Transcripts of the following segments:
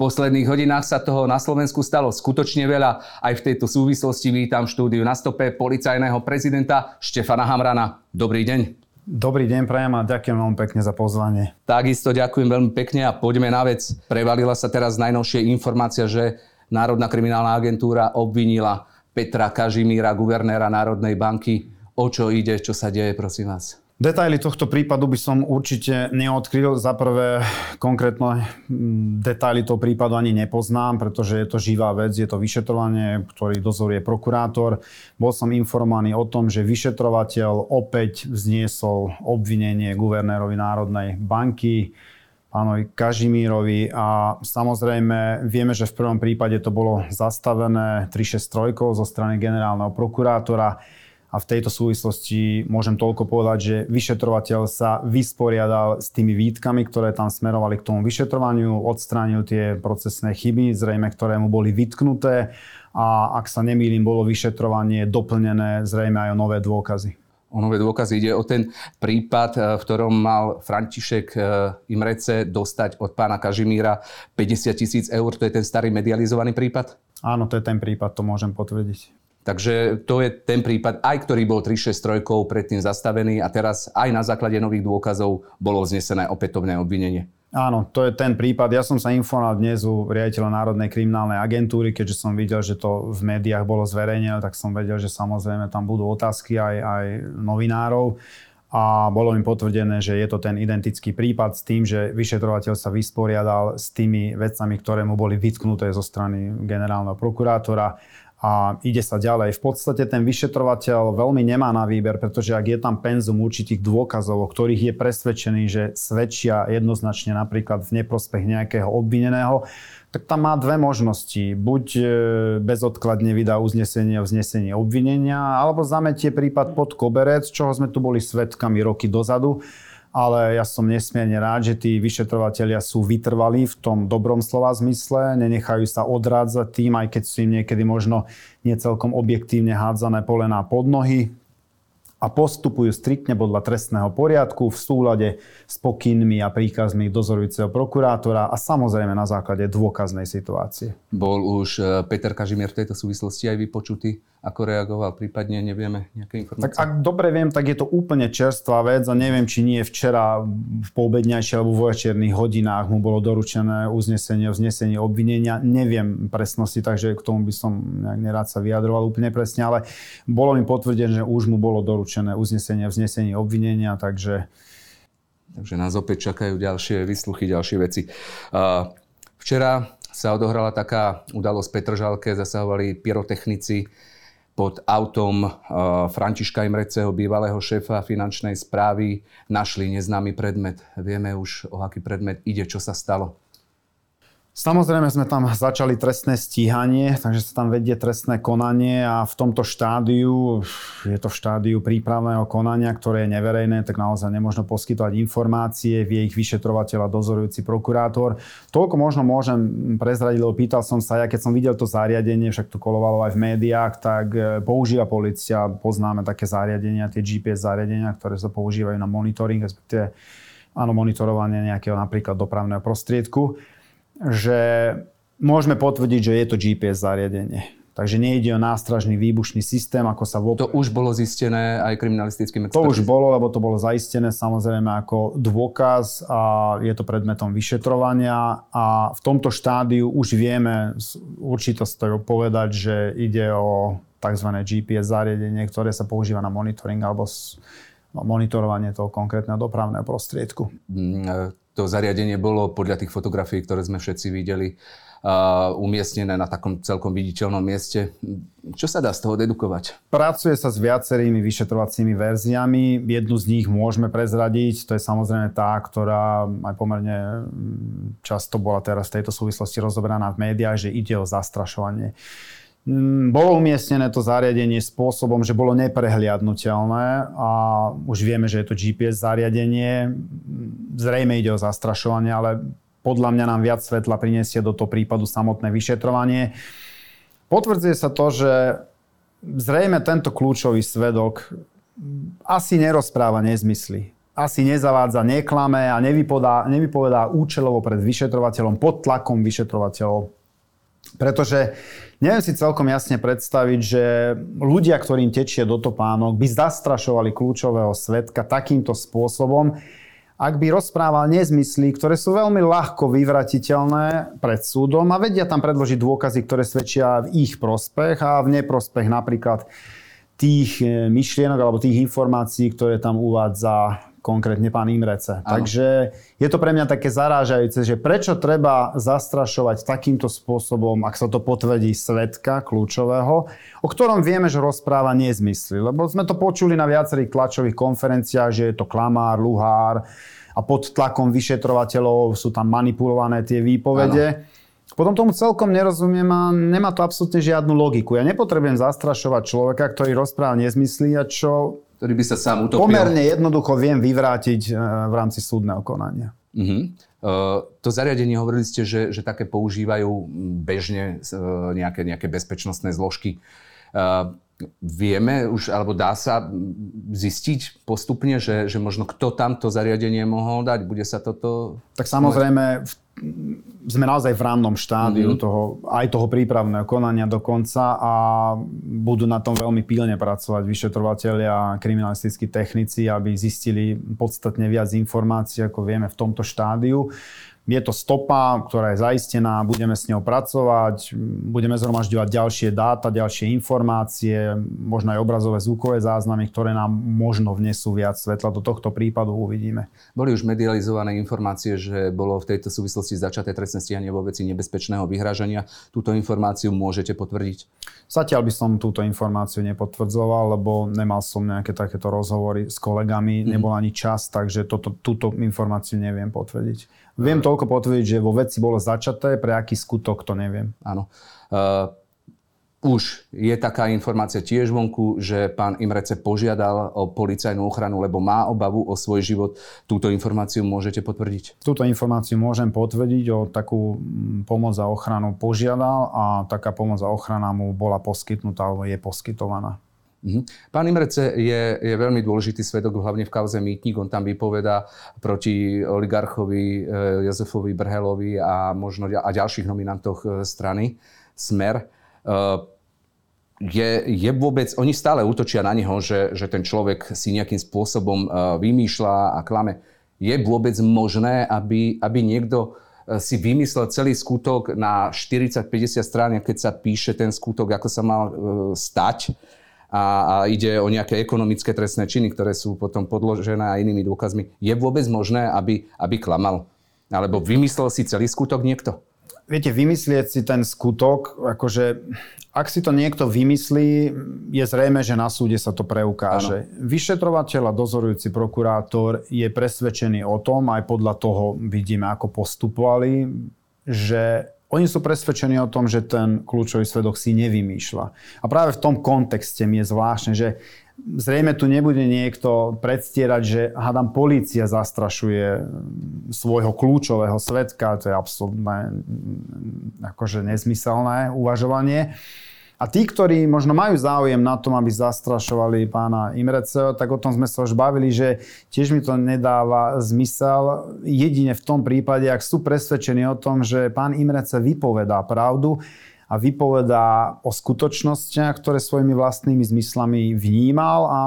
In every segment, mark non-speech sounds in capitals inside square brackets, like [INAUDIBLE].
posledných hodinách sa toho na Slovensku stalo skutočne veľa. Aj v tejto súvislosti vítam štúdiu na stope policajného prezidenta Štefana Hamrana. Dobrý deň. Dobrý deň, prajem a ďakujem veľmi pekne za pozvanie. Takisto ďakujem veľmi pekne a poďme na vec. Prevalila sa teraz najnovšie informácia, že Národná kriminálna agentúra obvinila Petra Kažimíra, guvernéra Národnej banky. O čo ide, čo sa deje, prosím vás? Detaily tohto prípadu by som určite neodkryl. Za prvé, konkrétne mm, detaily toho prípadu ani nepoznám, pretože je to živá vec, je to vyšetrovanie, ktorý dozoruje prokurátor. Bol som informovaný o tom, že vyšetrovateľ opäť vzniesol obvinenie guvernérovi Národnej banky, pánovi Kažimírovi a samozrejme vieme, že v prvom prípade to bolo zastavené 363 zo strany generálneho prokurátora a v tejto súvislosti môžem toľko povedať, že vyšetrovateľ sa vysporiadal s tými výtkami, ktoré tam smerovali k tomu vyšetrovaniu, odstránil tie procesné chyby, zrejme ktoré mu boli vytknuté a ak sa nemýlim, bolo vyšetrovanie doplnené zrejme aj o nové dôkazy. O nové dôkazy ide o ten prípad, eh, v ktorom mal František eh, Imrece dostať od pána Kažimíra 50 tisíc eur. To je ten starý medializovaný prípad? Áno, to je ten prípad, to môžem potvrdiť. Takže to je ten prípad, aj ktorý bol 363 predtým zastavený a teraz aj na základe nových dôkazov bolo znesené opätovné obvinenie. Áno, to je ten prípad. Ja som sa informoval dnes u riaditeľa Národnej kriminálnej agentúry, keďže som videl, že to v médiách bolo zverejnené, tak som vedel, že samozrejme tam budú otázky aj, aj novinárov a bolo mi potvrdené, že je to ten identický prípad s tým, že vyšetrovateľ sa vysporiadal s tými vecami, ktoré mu boli vytknuté zo strany generálneho prokurátora a ide sa ďalej. V podstate ten vyšetrovateľ veľmi nemá na výber, pretože ak je tam penzum určitých dôkazov, o ktorých je presvedčený, že svedčia jednoznačne napríklad v neprospech nejakého obvineného, tak tam má dve možnosti. Buď e, bezodkladne vydá uznesenie o vznesení obvinenia, alebo zametie prípad pod koberec, čoho sme tu boli svetkami roky dozadu ale ja som nesmierne rád, že tí vyšetrovateľia sú vytrvalí v tom dobrom slova zmysle, nenechajú sa odrádzať tým, aj keď sú im niekedy možno necelkom objektívne hádzané polená pod nohy a postupujú striktne podľa trestného poriadku v súlade s pokynmi a príkazmi dozorujúceho prokurátora a samozrejme na základe dôkaznej situácie. Bol už e, Peter Kažimier v tejto súvislosti aj vypočutý? Ako reagoval? Prípadne nevieme nejaké informácie? Tak ak dobre viem, tak je to úplne čerstvá vec a neviem, či nie včera v poobedňajších alebo vo večerných hodinách mu bolo doručené uznesenie o vznesení obvinenia. Neviem presnosti, takže k tomu by som nerád sa vyjadroval úplne presne, ale bolo mi potvrdené, že už mu bolo doručené uznesenie, vznesenie obvinenia, takže... Takže nás opäť čakajú ďalšie vysluchy, ďalšie veci. Včera sa odohrala taká udalosť v Petržalke, zasahovali pyrotechnici pod autom Františka Imreceho, bývalého šéfa finančnej správy, našli neznámy predmet. Vieme už, o aký predmet ide, čo sa stalo. Samozrejme sme tam začali trestné stíhanie, takže sa tam vedie trestné konanie a v tomto štádiu, je to v štádiu prípravného konania, ktoré je neverejné, tak naozaj nemôžno poskytovať informácie, vie ich vyšetrovateľ a dozorujúci prokurátor. Toľko možno môžem prezradiť, lebo pýtal som sa, ja keď som videl to zariadenie, však to kolovalo aj v médiách, tak e, používa policia, poznáme také zariadenia, tie GPS zariadenia, ktoré sa používajú na monitoring, respektíve áno, monitorovanie nejakého napríklad dopravného prostriedku že môžeme potvrdiť, že je to GPS zariadenie. Takže nejde o nástražný výbušný systém, ako sa vôbec... To už bolo zistené aj kriminalistickým expertizom? To už bolo, lebo to bolo zaistené samozrejme ako dôkaz a je to predmetom vyšetrovania a v tomto štádiu už vieme určito povedať, že ide o tzv. GPS zariadenie, ktoré sa používa na monitoring alebo monitorovanie toho konkrétneho dopravného prostriedku. To zariadenie bolo podľa tých fotografií, ktoré sme všetci videli, uh, umiestnené na takom celkom viditeľnom mieste. Čo sa dá z toho dedukovať? Pracuje sa s viacerými vyšetrovacími verziami. Jednu z nich môžeme prezradiť. To je samozrejme tá, ktorá aj pomerne mm, často bola teraz v tejto súvislosti rozoberaná v médiách, že ide o zastrašovanie. Mm, bolo umiestnené to zariadenie spôsobom, že bolo neprehliadnutelné a už vieme, že je to GPS zariadenie. Zrejme ide o zastrašovanie, ale podľa mňa nám viac svetla priniesie do toho prípadu samotné vyšetrovanie. Potvrdzuje sa to, že zrejme tento kľúčový svedok asi nerozpráva nezmysly asi nezavádza, neklame a nevypovedá, nevypovedá účelovo pred vyšetrovateľom, pod tlakom vyšetrovateľov. Pretože neviem si celkom jasne predstaviť, že ľudia, ktorým tečie do topánok, by zastrašovali kľúčového svetka takýmto spôsobom, ak by rozprával nezmysly, ktoré sú veľmi ľahko vyvratiteľné pred súdom a vedia tam predložiť dôkazy, ktoré svedčia v ich prospech a v neprospech napríklad tých myšlienok alebo tých informácií, ktoré tam uvádza konkrétne pán Imrece. Ano. Takže je to pre mňa také zarážajúce, že prečo treba zastrašovať takýmto spôsobom, ak sa to potvrdí svetka kľúčového, o ktorom vieme, že rozpráva nezmysly. Lebo sme to počuli na viacerých tlačových konferenciách, že je to klamár, luhár a pod tlakom vyšetrovateľov sú tam manipulované tie výpovede. Ano. Potom tomu celkom nerozumiem a nemá to absolútne žiadnu logiku. Ja nepotrebujem zastrašovať človeka, ktorý rozpráva nezmysly a čo ktorý by sa sám utopil. Pomerne jednoducho viem vyvrátiť e, v rámci súdneho konania. Uh-huh. Uh, to zariadenie, hovorili ste, že, že také používajú bežne uh, nejaké, nejaké bezpečnostné zložky. Uh, vieme už, alebo dá sa zistiť postupne, že, že možno kto tam to zariadenie mohol dať? Bude sa toto... Tak samozrejme, v sme naozaj v rannom štádiu mm-hmm. toho, aj toho prípravného konania dokonca a budú na tom veľmi pílne pracovať vyšetrovateľia a kriminalistickí technici, aby zistili podstatne viac informácií, ako vieme v tomto štádiu. Je to stopa, ktorá je zaistená, budeme s ňou pracovať, budeme zhromažďovať ďalšie dáta, ďalšie informácie, možno aj obrazové zvukové záznamy, ktoré nám možno vnesú viac svetla. Do tohto prípadu uvidíme. Boli už medializované informácie, že bolo v tejto súvislosti začaté trestné stíhanie vo veci nebezpečného vyhrážania. Túto informáciu môžete potvrdiť? Zatiaľ by som túto informáciu nepotvrdzoval, lebo nemal som nejaké takéto rozhovory s kolegami, mm. nebol ani čas, takže toto, túto informáciu neviem potvrdiť. Viem toľko potvrdiť, že vo veci bolo začaté, pre aký skutok to neviem. Áno. Uh, už je taká informácia tiež vonku, že pán Imrece požiadal o policajnú ochranu, lebo má obavu o svoj život. Túto informáciu môžete potvrdiť? Túto informáciu môžem potvrdiť. O takú mm, pomoc a ochranu požiadal a taká pomoc a ochrana mu bola poskytnutá alebo je poskytovaná. Mhm. Pán Imrece je, je veľmi dôležitý svedok, hlavne v kauze Mýtnik. On tam vypoveda proti oligarchovi e, Jozefovi Brhelovi a možno a ďalších nominantoch e, strany Smer. E, je, je vôbec, oni stále útočia na neho, že, že ten človek si nejakým spôsobom vymýšľa a klame. Je vôbec možné, aby, aby niekto si vymyslel celý skutok na 40-50 strán, keď sa píše ten skutok, ako sa mal stať a, a ide o nejaké ekonomické trestné činy, ktoré sú potom podložené aj inými dôkazmi. Je vôbec možné, aby, aby klamal? Alebo vymyslel si celý skutok niekto? Viete, vymyslieť si ten skutok, akože ak si to niekto vymyslí, je zrejme, že na súde sa to preukáže. Ano. Vyšetrovateľ a dozorujúci prokurátor je presvedčený o tom, aj podľa toho vidíme, ako postupovali, že oni sú presvedčení o tom, že ten kľúčový svedok si nevymýšľa. A práve v tom kontexte mi je zvláštne, že zrejme tu nebude niekto predstierať, že hádam polícia zastrašuje svojho kľúčového svetka, to je absolútne akože nezmyselné uvažovanie. A tí, ktorí možno majú záujem na tom, aby zastrašovali pána Imreceho, tak o tom sme sa už bavili, že tiež mi to nedáva zmysel. Jedine v tom prípade, ak sú presvedčení o tom, že pán Imrece vypovedá pravdu a vypovedá o skutočnostiach, ktoré svojimi vlastnými zmyslami vnímal a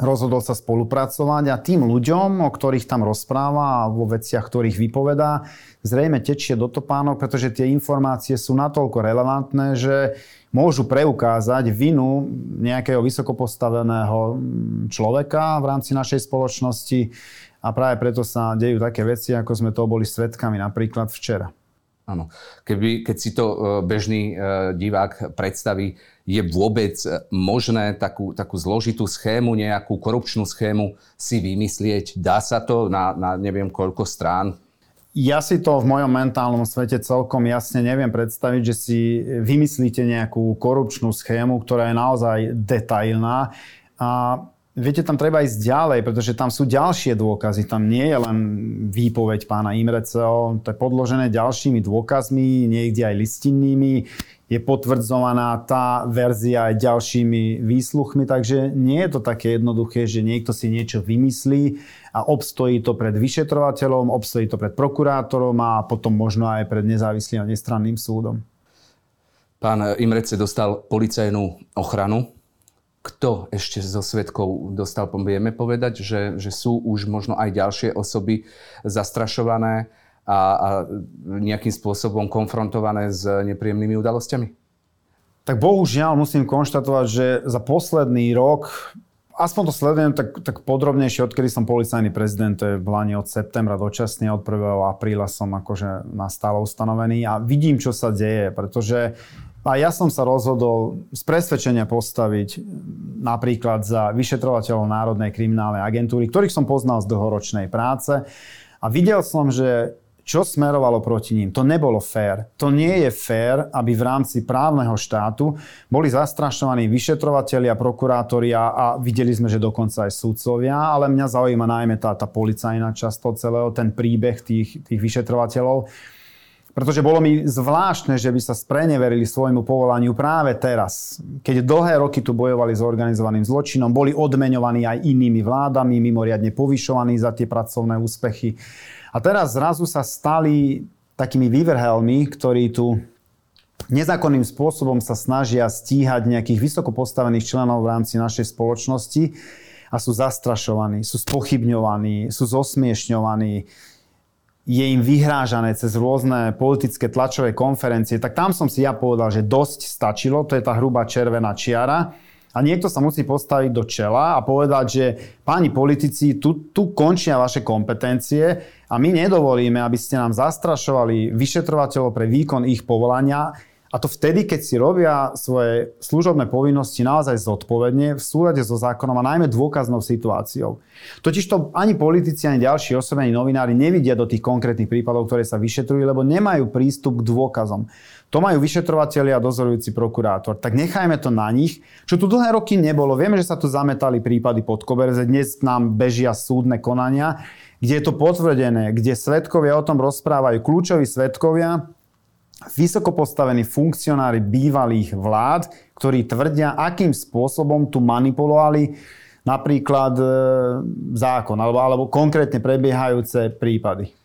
rozhodol sa spolupracovať a tým ľuďom, o ktorých tam rozpráva a vo veciach, ktorých vypovedá, zrejme tečie do topánok, pretože tie informácie sú natoľko relevantné, že môžu preukázať vinu nejakého vysokopostaveného človeka v rámci našej spoločnosti a práve preto sa dejú také veci, ako sme to boli svetkami napríklad včera. Áno. Keby, keď si to e, bežný e, divák predstaví, je vôbec možné takú, takú zložitú schému, nejakú korupčnú schému si vymyslieť? Dá sa to na, na neviem koľko strán? Ja si to v mojom mentálnom svete celkom jasne neviem predstaviť, že si vymyslíte nejakú korupčnú schému, ktorá je naozaj detailná. A Viete, tam treba ísť ďalej, pretože tam sú ďalšie dôkazy. Tam nie je len výpoveď pána Imreceho, to je podložené ďalšími dôkazmi, niekde aj listinnými. Je potvrdzovaná tá verzia aj ďalšími výsluchmi, takže nie je to také jednoduché, že niekto si niečo vymyslí a obstojí to pred vyšetrovateľom, obstojí to pred prokurátorom a potom možno aj pred nezávislým a nestranným súdom. Pán Imrece dostal policajnú ochranu kto ešte zo svetkov dostal, vieme povedať, že, že sú už možno aj ďalšie osoby zastrašované a, a nejakým spôsobom konfrontované s nepríjemnými udalosťami? Tak bohužiaľ musím konštatovať, že za posledný rok aspoň to sledujem tak, tak podrobnejšie, odkedy som policajný prezident, to je v Lani od septembra dočasne, od 1. apríla som akože na stále ustanovený a vidím, čo sa deje, pretože a ja som sa rozhodol z presvedčenia postaviť napríklad za vyšetrovateľov Národnej kriminálnej agentúry, ktorých som poznal z dlhoročnej práce. A videl som, že čo smerovalo proti ním. To nebolo fér. To nie je fér, aby v rámci právneho štátu boli zastrašovaní vyšetrovateľia, prokurátori a, a videli sme, že dokonca aj sudcovia, ale mňa zaujíma najmä tá, tá policajná časť toho celého, ten príbeh tých, tých vyšetrovateľov pretože bolo mi zvláštne, že by sa spreneverili svojmu povolaniu práve teraz, keď dlhé roky tu bojovali s organizovaným zločinom, boli odmeňovaní aj inými vládami, mimoriadne povyšovaní za tie pracovné úspechy. A teraz zrazu sa stali takými vyvrhelmi, ktorí tu nezákonným spôsobom sa snažia stíhať nejakých vysoko postavených členov v rámci našej spoločnosti a sú zastrašovaní, sú spochybňovaní, sú zosmiešňovaní, je im vyhrážané cez rôzne politické tlačové konferencie, tak tam som si ja povedal, že dosť stačilo, to je tá hrubá červená čiara. A niekto sa musí postaviť do čela a povedať, že páni politici, tu, tu končia vaše kompetencie a my nedovolíme, aby ste nám zastrašovali vyšetrovateľov pre výkon ich povolania a to vtedy, keď si robia svoje služobné povinnosti naozaj zodpovedne, v súlade so zákonom a najmä dôkaznou situáciou. Totiž to ani politici, ani ďalší osoby, ani novinári nevidia do tých konkrétnych prípadov, ktoré sa vyšetrujú, lebo nemajú prístup k dôkazom. To majú vyšetrovateľi a dozorujúci prokurátor. Tak nechajme to na nich, čo tu dlhé roky nebolo. Vieme, že sa tu zametali prípady pod koberze, dnes nám bežia súdne konania, kde je to potvrdené, kde svetkovia o tom rozprávajú, kľúčoví svetkovia, vysoko postavení funkcionári bývalých vlád, ktorí tvrdia, akým spôsobom tu manipulovali napríklad e, zákon alebo, alebo konkrétne prebiehajúce prípady.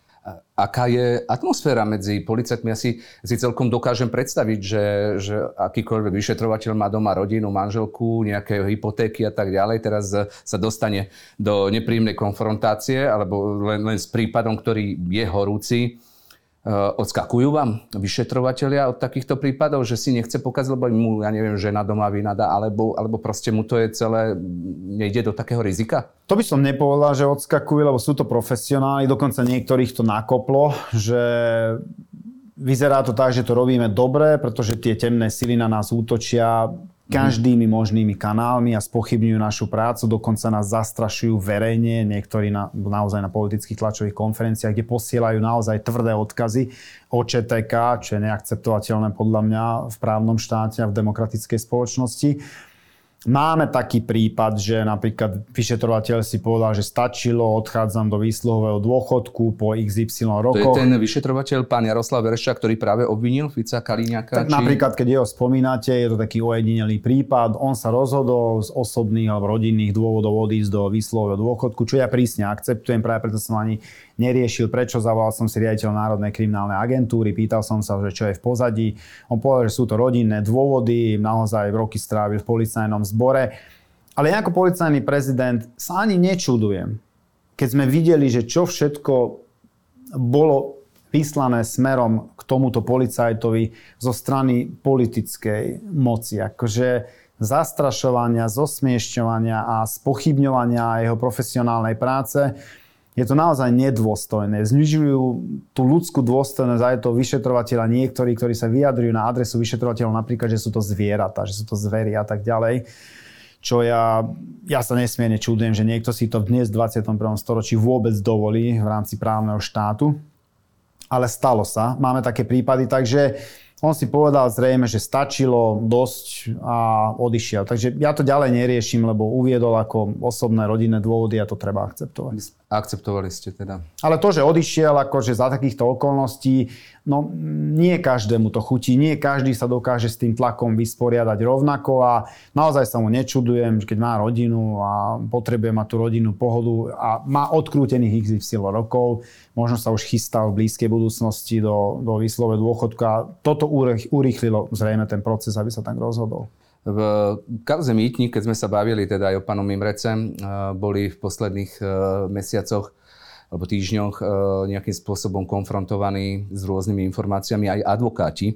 Aká je atmosféra medzi policajtmi? Ja si, si celkom dokážem predstaviť, že, že akýkoľvek vyšetrovateľ má doma rodinu, manželku, nejaké hypotéky a tak ďalej, teraz sa dostane do nepríjemnej konfrontácie alebo len, len s prípadom, ktorý je horúci odskakujú vám vyšetrovateľia od takýchto prípadov, že si nechce pokaziť, lebo mu, ja neviem, žena doma vynada, alebo, alebo proste mu to je celé, nejde do takého rizika? To by som nepovedal, že odskakujú, lebo sú to profesionáli, dokonca niektorých to nakoplo, že vyzerá to tak, že to robíme dobre, pretože tie temné sily na nás útočia každými možnými kanálmi a spochybňujú našu prácu, dokonca nás zastrašujú verejne, niektorí na, naozaj na politických tlačových konferenciách, kde posielajú naozaj tvrdé odkazy o ČTK, čo je neakceptovateľné podľa mňa v právnom štáte a v demokratickej spoločnosti. Máme taký prípad, že napríklad vyšetrovateľ si povedal, že stačilo, odchádzam do výsluhového dôchodku po XY rokoch. To je ten vyšetrovateľ, pán Jaroslav Verešča, ktorý práve obvinil Fica Kaliňaka? Tak či... napríklad, keď jeho spomínate, je to taký ojedinelý prípad. On sa rozhodol z osobných alebo rodinných dôvodov odísť do výsluhového dôchodku, čo ja prísne akceptujem, práve preto som ani neriešil, prečo zavolal som si riaditeľ Národnej kriminálnej agentúry, pýtal som sa, že čo je v pozadí. On povedal, že sú to rodinné dôvody, naozaj roky strávil v policajnom zbore. Ale ja ako policajný prezident sa ani nečudujem, keď sme videli, že čo všetko bolo vyslané smerom k tomuto policajtovi zo strany politickej moci. Akože zastrašovania, zosmiešťovania a spochybňovania jeho profesionálnej práce je to naozaj nedôstojné. Znižujú tú ľudskú dôstojnosť aj toho vyšetrovateľa niektorí, ktorí sa vyjadrujú na adresu vyšetrovateľov napríklad, že sú to zvieratá, že sú to zvery a tak ďalej. Čo ja, ja sa nesmierne čudujem, že niekto si to dnes v 21. storočí vôbec dovolí v rámci právneho štátu. Ale stalo sa. Máme také prípady, takže on si povedal zrejme, že stačilo dosť a odišiel. Takže ja to ďalej neriešim, lebo uviedol ako osobné rodinné dôvody a to treba akceptovať. Akceptovali ste teda. Ale to, že odišiel akože za takýchto okolností, no nie každému to chutí, nie každý sa dokáže s tým tlakom vysporiadať rovnako a naozaj sa mu nečudujem, keď má rodinu a potrebuje mať tú rodinnú pohodu a má odkrútených XY rokov, možno sa už chystá v blízkej budúcnosti do, do výslove dôchodka. Toto urýchlilo zrejme ten proces, aby sa tak rozhodol. V kauze Mýtnik, keď sme sa bavili teda aj o pánom Imrecem, boli v posledných e, mesiacoch alebo týždňoch e, nejakým spôsobom konfrontovaní s rôznymi informáciami aj advokáti. E,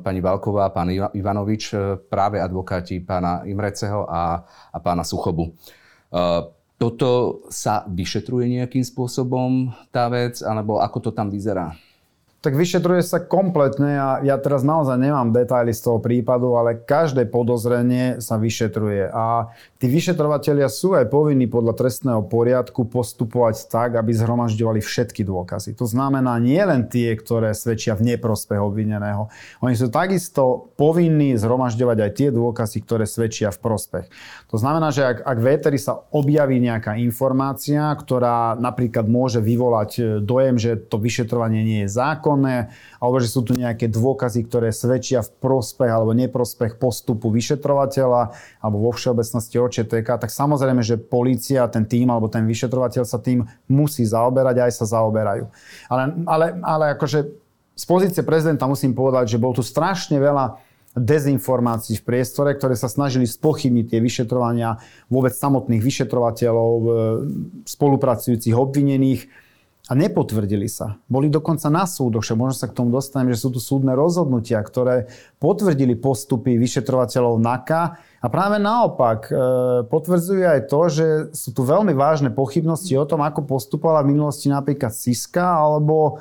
pani Valková, pán Ivanovič, práve advokáti pána Imreceho a, a pána Suchobu. Toto sa vyšetruje nejakým spôsobom tá vec, alebo ako to tam vyzerá? Tak vyšetruje sa kompletne a ja teraz naozaj nemám detaily z toho prípadu, ale každé podozrenie sa vyšetruje. A tí vyšetrovateľia sú aj povinní podľa trestného poriadku postupovať tak, aby zhromažďovali všetky dôkazy. To znamená nie len tie, ktoré svedčia v neprospech obvineného. Oni sú takisto povinní zhromažďovať aj tie dôkazy, ktoré svedčia v prospech. To znamená, že ak, ak v sa objaví nejaká informácia, ktorá napríklad môže vyvolať dojem, že to vyšetrovanie nie je zákon, zákonné, alebo že sú tu nejaké dôkazy, ktoré svedčia v prospech alebo neprospech postupu vyšetrovateľa alebo vo všeobecnosti OČTK, tak samozrejme, že polícia, ten tým alebo ten vyšetrovateľ sa tým musí zaoberať a aj sa zaoberajú. Ale, ale, ale akože z pozície prezidenta musím povedať, že bol tu strašne veľa dezinformácií v priestore, ktoré sa snažili spochybniť tie vyšetrovania vôbec samotných vyšetrovateľov, spolupracujúcich obvinených a nepotvrdili sa. Boli dokonca na súdoch, že možno sa k tomu dostanem, že sú tu súdne rozhodnutia, ktoré potvrdili postupy vyšetrovateľov NAKA a práve naopak e, potvrdzujú aj to, že sú tu veľmi vážne pochybnosti o tom, ako postupovala v minulosti napríklad SISKA alebo,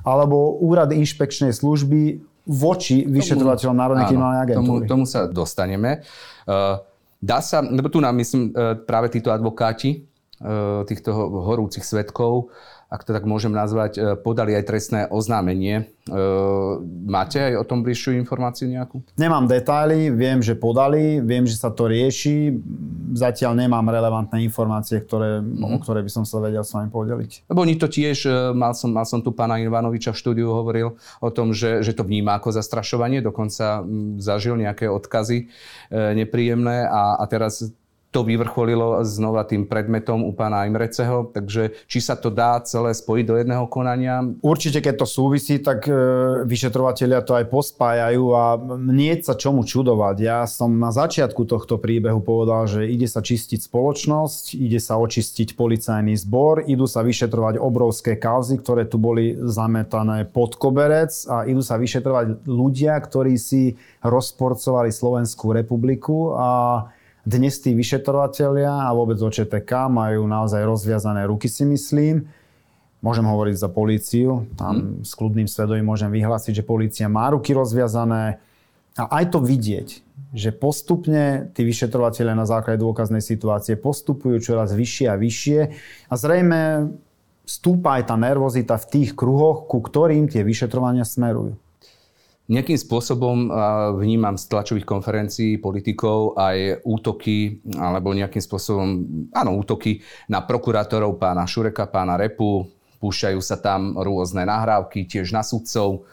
alebo Úrad inšpekčnej služby voči vyšetrovateľom Národnej kriminálnej agentúry. Tomu, tomu sa dostaneme. E, dá sa, lebo tu nám myslím e, práve títo advokáti týchto horúcich svetkov ak to tak môžem nazvať, e, podali aj trestné oznámenie. E, máte aj o tom bližšiu informáciu nejakú? Nemám detaily, viem, že podali, viem, že sa to rieši. Zatiaľ nemám relevantné informácie, ktoré, mm. o ktoré by som sa vedel s vami podeliť. Lebo oni to tiež, e, mal som, mal som tu pána Ivanoviča v štúdiu, hovoril o tom, že, že to vníma ako zastrašovanie, dokonca zažil nejaké odkazy nepríjemné a, a teraz to vyvrcholilo znova tým predmetom u pána Imreceho, takže či sa to dá celé spojiť do jedného konania? Určite, keď to súvisí, tak e, vyšetrovateľia to aj pospájajú a nie sa čomu čudovať. Ja som na začiatku tohto príbehu povedal, že ide sa čistiť spoločnosť, ide sa očistiť policajný zbor, idú sa vyšetrovať obrovské kauzy, ktoré tu boli zametané pod koberec a idú sa vyšetrovať ľudia, ktorí si rozporcovali Slovenskú republiku a dnes tí vyšetrovateľia a vôbec OČTK majú naozaj rozviazané ruky, si myslím. Môžem hovoriť za políciu, tam hmm. s kľudným svedomím môžem vyhlásiť, že polícia má ruky rozviazané a aj to vidieť, že postupne tí vyšetrovateľia na základe dôkaznej situácie postupujú čoraz vyššie a vyššie a zrejme stúpa aj tá nervozita v tých kruhoch, ku ktorým tie vyšetrovania smerujú. Nejakým spôsobom vnímam z tlačových konferencií politikov aj útoky, alebo nejakým spôsobom, áno, útoky na prokurátorov pána Šureka, pána Repu, púšťajú sa tam rôzne nahrávky, tiež na sudcov.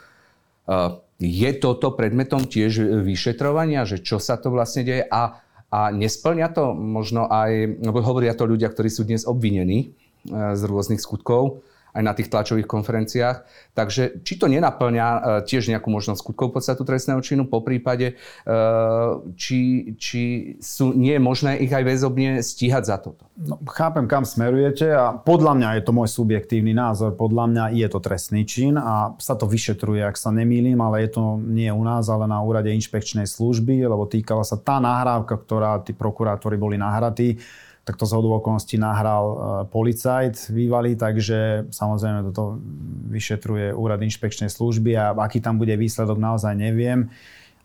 Je toto predmetom tiež vyšetrovania, že čo sa to vlastne deje? A, a nesplňa to možno aj, hovoria to ľudia, ktorí sú dnes obvinení e, z rôznych skutkov, aj na tých tlačových konferenciách. Takže či to nenaplňa uh, tiež nejakú možnosť skutkov podstatu trestného činu, po prípade, uh, či, či sú, nie je možné ich aj väzobne stíhať za toto? No, chápem, kam smerujete a podľa mňa je to môj subjektívny názor. Podľa mňa je to trestný čin a sa to vyšetruje, ak sa nemýlim, ale je to nie u nás, ale na úrade inšpekčnej služby, lebo týkala sa tá nahrávka, ktorá tí prokurátori boli nahratí tak to z okolností nahral e, policajt bývalý, takže samozrejme toto vyšetruje úrad inšpekčnej služby a aký tam bude výsledok naozaj neviem.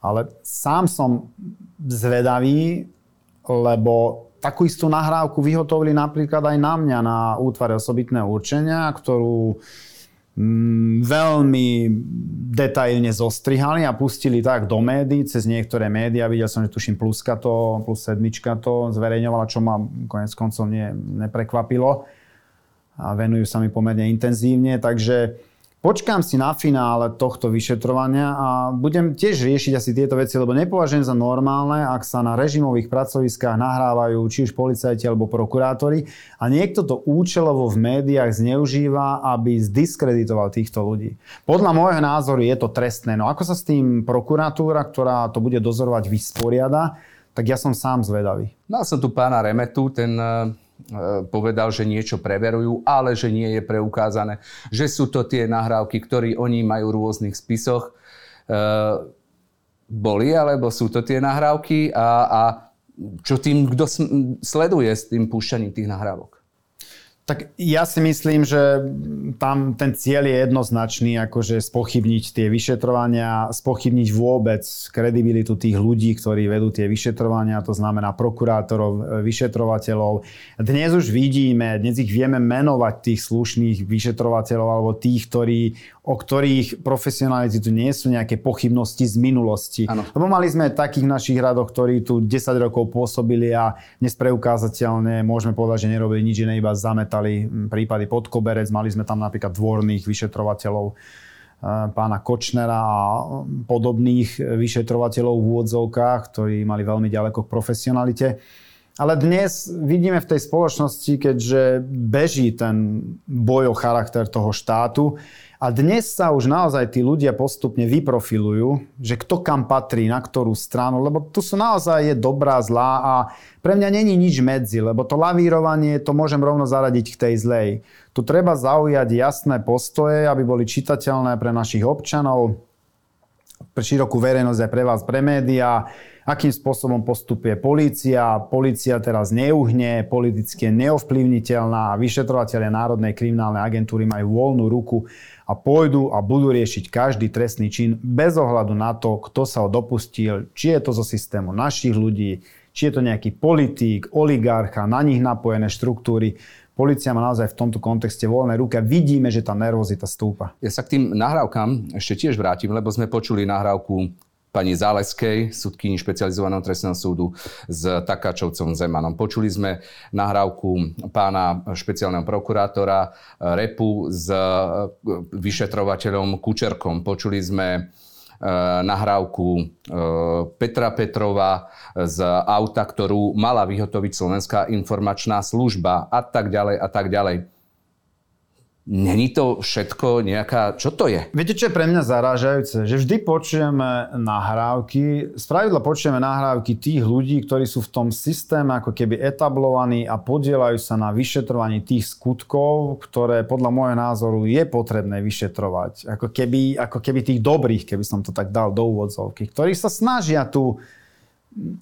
Ale sám som zvedavý, lebo takú istú nahrávku vyhotovili napríklad aj na mňa na útvare osobitného určenia, ktorú veľmi detailne zostrihali a pustili tak do médií, cez niektoré médiá. Videl som, že tuším pluska to, plus sedmička to zverejňovala, čo ma konec koncov nie, neprekvapilo. A venujú sa mi pomerne intenzívne, takže Počkám si na finále tohto vyšetrovania a budem tiež riešiť asi tieto veci, lebo nepovažujem za normálne, ak sa na režimových pracoviskách nahrávajú či už policajti alebo prokurátori a niekto to účelovo v médiách zneužíva, aby zdiskreditoval týchto ľudí. Podľa môjho názoru je to trestné. No ako sa s tým prokuratúra, ktorá to bude dozorovať, vysporiada, tak ja som sám zvedavý. Mal som tu pána Remetu, ten E, povedal, že niečo preverujú, ale že nie je preukázané, že sú to tie nahrávky, ktoré oni majú v rôznych spisoch. E, boli, alebo sú to tie nahrávky a, a čo tým, kto sleduje s tým púšťaním tých nahrávok? Tak ja si myslím, že tam ten cieľ je jednoznačný, akože spochybniť tie vyšetrovania, spochybniť vôbec kredibilitu tých ľudí, ktorí vedú tie vyšetrovania, to znamená prokurátorov, vyšetrovateľov. Dnes už vidíme, dnes ich vieme menovať tých slušných vyšetrovateľov alebo tých, ktorí o ktorých profesionality tu nie sú nejaké pochybnosti z minulosti. Ano. Lebo mali sme takých našich radoch, ktorí tu 10 rokov pôsobili a dnes preukázateľne môžeme povedať, že nerobili nič iné, iba zametali prípady pod koberec. Mali sme tam napríklad dvorných vyšetrovateľov pána Kočnera a podobných vyšetrovateľov v úvodzovkách, ktorí mali veľmi ďaleko k profesionalite. Ale dnes vidíme v tej spoločnosti, keďže beží ten boj o charakter toho štátu, a dnes sa už naozaj tí ľudia postupne vyprofilujú, že kto kam patrí, na ktorú stranu, lebo tu sú naozaj je dobrá, zlá a pre mňa není nič medzi, lebo to lavírovanie to môžem rovno zaradiť k tej zlej. Tu treba zaujať jasné postoje, aby boli čitateľné pre našich občanov, pre širokú verejnosť aj pre vás, pre médiá, akým spôsobom postupuje polícia. Polícia teraz neuhne, politicky je neovplyvniteľná vyšetrovateľe Národnej kriminálnej agentúry majú voľnú ruku a pôjdu a budú riešiť každý trestný čin bez ohľadu na to, kto sa ho dopustil, či je to zo systému našich ľudí, či je to nejaký politík, oligarcha, na nich napojené štruktúry. Polícia má naozaj v tomto kontexte voľné ruky a vidíme, že tá nervozita stúpa. Ja sa k tým nahrávkam ešte tiež vrátim, lebo sme počuli nahrávku pani Záleskej, sudkyni špecializovaného trestného súdu s Takáčovcom Zemanom. Počuli sme nahrávku pána špeciálneho prokurátora Repu s e, vyšetrovateľom Kučerkom. Počuli sme e, nahrávku e, Petra Petrova z auta, ktorú mala vyhotoviť Slovenská informačná služba a tak ďalej a tak ďalej. Není to všetko nejaká... Čo to je? Viete, čo je pre mňa zarážajúce? Že vždy počujeme nahrávky, spravidla počujeme nahrávky tých ľudí, ktorí sú v tom systéme ako keby etablovaní a podielajú sa na vyšetrovaní tých skutkov, ktoré podľa môjho názoru je potrebné vyšetrovať. Ako keby, ako keby tých dobrých, keby som to tak dal do úvodzovky, ktorí sa snažia tu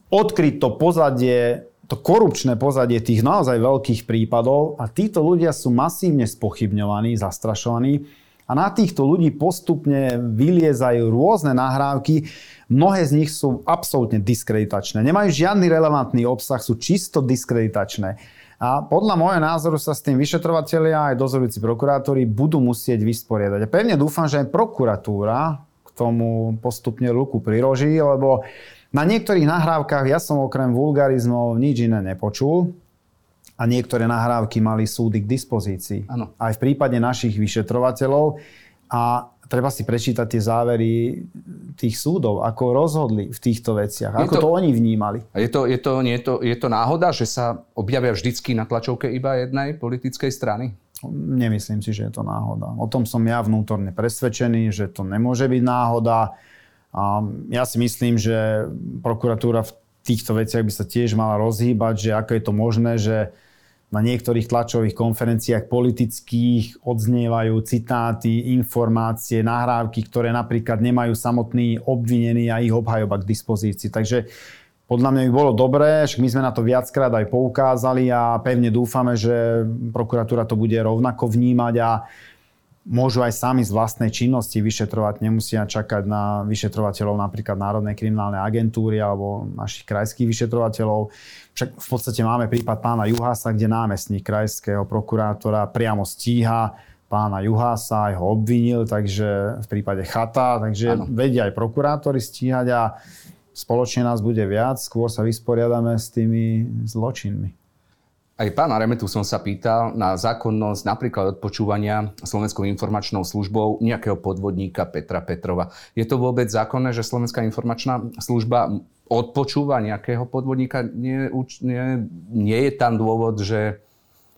odkryť to pozadie to korupčné pozadie tých naozaj veľkých prípadov a títo ľudia sú masívne spochybňovaní, zastrašovaní a na týchto ľudí postupne vyliezajú rôzne nahrávky. Mnohé z nich sú absolútne diskreditačné. Nemajú žiadny relevantný obsah, sú čisto diskreditačné. A podľa môjho názoru sa s tým vyšetrovateľia aj dozorujúci prokurátori budú musieť vysporiadať. A pevne dúfam, že aj prokuratúra k tomu postupne ruku priroží, lebo na niektorých nahrávkach ja som okrem vulgarizmov nič iné nepočul a niektoré nahrávky mali súdy k dispozícii. Ano. Aj v prípade našich vyšetrovateľov a treba si prečítať tie závery tých súdov, ako rozhodli v týchto veciach, je ako to, to oni vnímali. Je to, je, to, nie je, to, je to náhoda, že sa objavia vždycky na tlačovke iba jednej politickej strany? Nemyslím si, že je to náhoda. O tom som ja vnútorne presvedčený, že to nemôže byť náhoda. Ja si myslím, že prokuratúra v týchto veciach by sa tiež mala rozhýbať, že ako je to možné, že na niektorých tlačových konferenciách politických odznievajú citáty, informácie, nahrávky, ktoré napríklad nemajú samotný obvinený a ich obhajoba k dispozícii. Takže podľa mňa by bolo dobré, však my sme na to viackrát aj poukázali a pevne dúfame, že prokuratúra to bude rovnako vnímať a môžu aj sami z vlastnej činnosti vyšetrovať, nemusia čakať na vyšetrovateľov napríklad Národnej kriminálnej agentúry alebo našich krajských vyšetrovateľov. Však v podstate máme prípad pána Juhasa, kde námestník krajského prokurátora priamo stíha pána Juhása, aj ho obvinil, takže v prípade chata, takže ano. vedia aj prokurátori stíhať a spoločne nás bude viac, skôr sa vysporiadame s tými zločinmi. Aj pána Remetu som sa pýtal na zákonnosť napríklad odpočúvania Slovenskou informačnou službou nejakého podvodníka Petra Petrova. Je to vôbec zákonné, že Slovenská informačná služba odpočúva nejakého podvodníka? Nie, nie, nie je tam dôvod, že,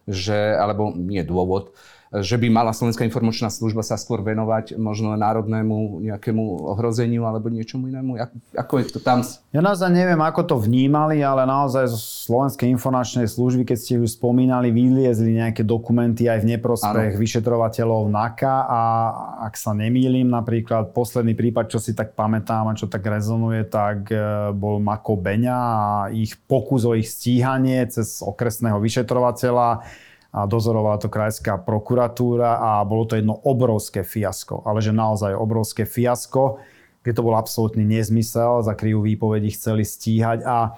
že, alebo nie dôvod, že by mala Slovenská informačná služba sa skôr venovať možno národnému nejakému ohrozeniu alebo niečomu inému? Ako je to tam? Ja naozaj neviem, ako to vnímali, ale naozaj zo Slovenskej informačnej služby, keď ste už spomínali, vyliezli nejaké dokumenty aj v neprospech ano. vyšetrovateľov NAKA a ak sa nemýlim, napríklad posledný prípad, čo si tak pamätám a čo tak rezonuje, tak e, bol Mako Beňa a ich pokus o ich stíhanie cez okresného vyšetrovateľa a dozorovala to krajská prokuratúra a bolo to jedno obrovské fiasko, ale že naozaj obrovské fiasko, kde to bol absolútny nezmysel, za krivú výpoveď chceli stíhať a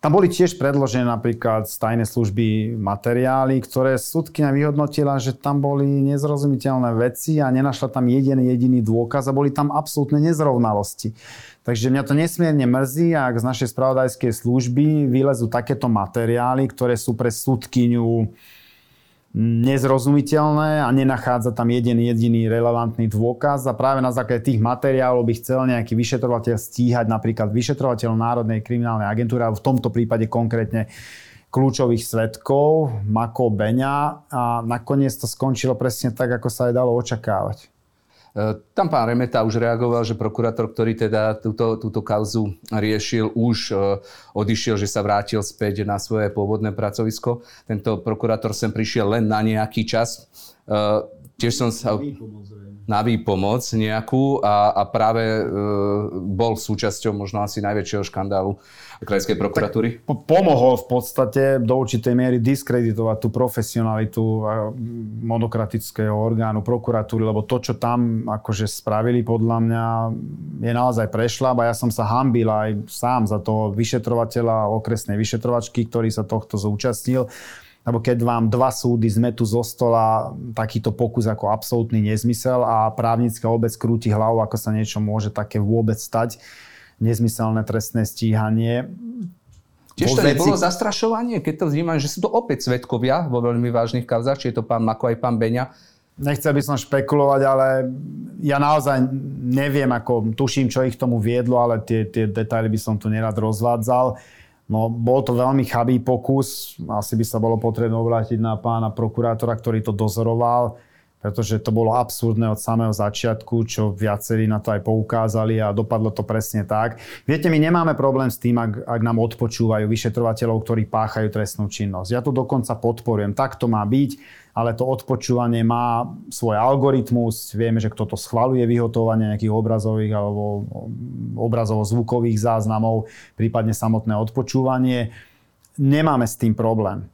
tam boli tiež predložené napríklad z tajnej služby materiály, ktoré súdkynia vyhodnotila, že tam boli nezrozumiteľné veci a nenašla tam jeden jediný dôkaz a boli tam absolútne nezrovnalosti. Takže mňa to nesmierne mrzí, ak z našej spravodajskej služby vylezú takéto materiály, ktoré sú pre súdkyňu nezrozumiteľné a nenachádza tam jeden jediný relevantný dôkaz a práve na základe tých materiálov by chcel nejaký vyšetrovateľ stíhať napríklad vyšetrovateľ Národnej kriminálnej agentúry a v tomto prípade konkrétne kľúčových svetkov, Mako Beňa a nakoniec to skončilo presne tak, ako sa aj dalo očakávať. E, tam pán Remeta už reagoval, že prokurátor, ktorý teda túto, túto kauzu riešil, už e, odišiel, že sa vrátil späť na svoje pôvodné pracovisko. Tento prokurátor sem prišiel len na nejaký čas. E, tiež som sa na výpomoc nejakú a, a práve e, bol súčasťou možno asi najväčšieho škandálu krajskej prokuratúry? Po, pomohol v podstate do určitej miery diskreditovať tú profesionalitu monokratického orgánu prokuratúry, lebo to, čo tam akože spravili, podľa mňa je naozaj prešla, a ja som sa hambil aj sám za toho vyšetrovateľa okresnej vyšetrovačky, ktorý sa tohto zúčastnil lebo keď vám dva súdy zmetú zo stola takýto pokus ako absolútny nezmysel a právnická obec krúti hlavu, ako sa niečo môže také vôbec stať, nezmyselné trestné stíhanie. Tiež to nebolo zastrašovanie, keď to vnímam, že sú to opäť svetkovia vo veľmi vážnych kauzách, či je to pán Mako aj pán Beňa. Nechcel by som špekulovať, ale ja naozaj neviem, ako tuším, čo ich tomu viedlo, ale tie, tie detaily by som tu nerad rozvádzal. No, bol to veľmi chabý pokus. Asi by sa bolo potrebné obrátiť na pána prokurátora, ktorý to dozoroval, pretože to bolo absurdné od samého začiatku, čo viacerí na to aj poukázali a dopadlo to presne tak. Viete, my nemáme problém s tým, ak, ak nám odpočúvajú vyšetrovateľov, ktorí páchajú trestnú činnosť. Ja to dokonca podporujem. Tak to má byť ale to odpočúvanie má svoj algoritmus. Vieme, že kto to schvaluje vyhotovanie nejakých obrazových alebo obrazovo-zvukových záznamov, prípadne samotné odpočúvanie. Nemáme s tým problém.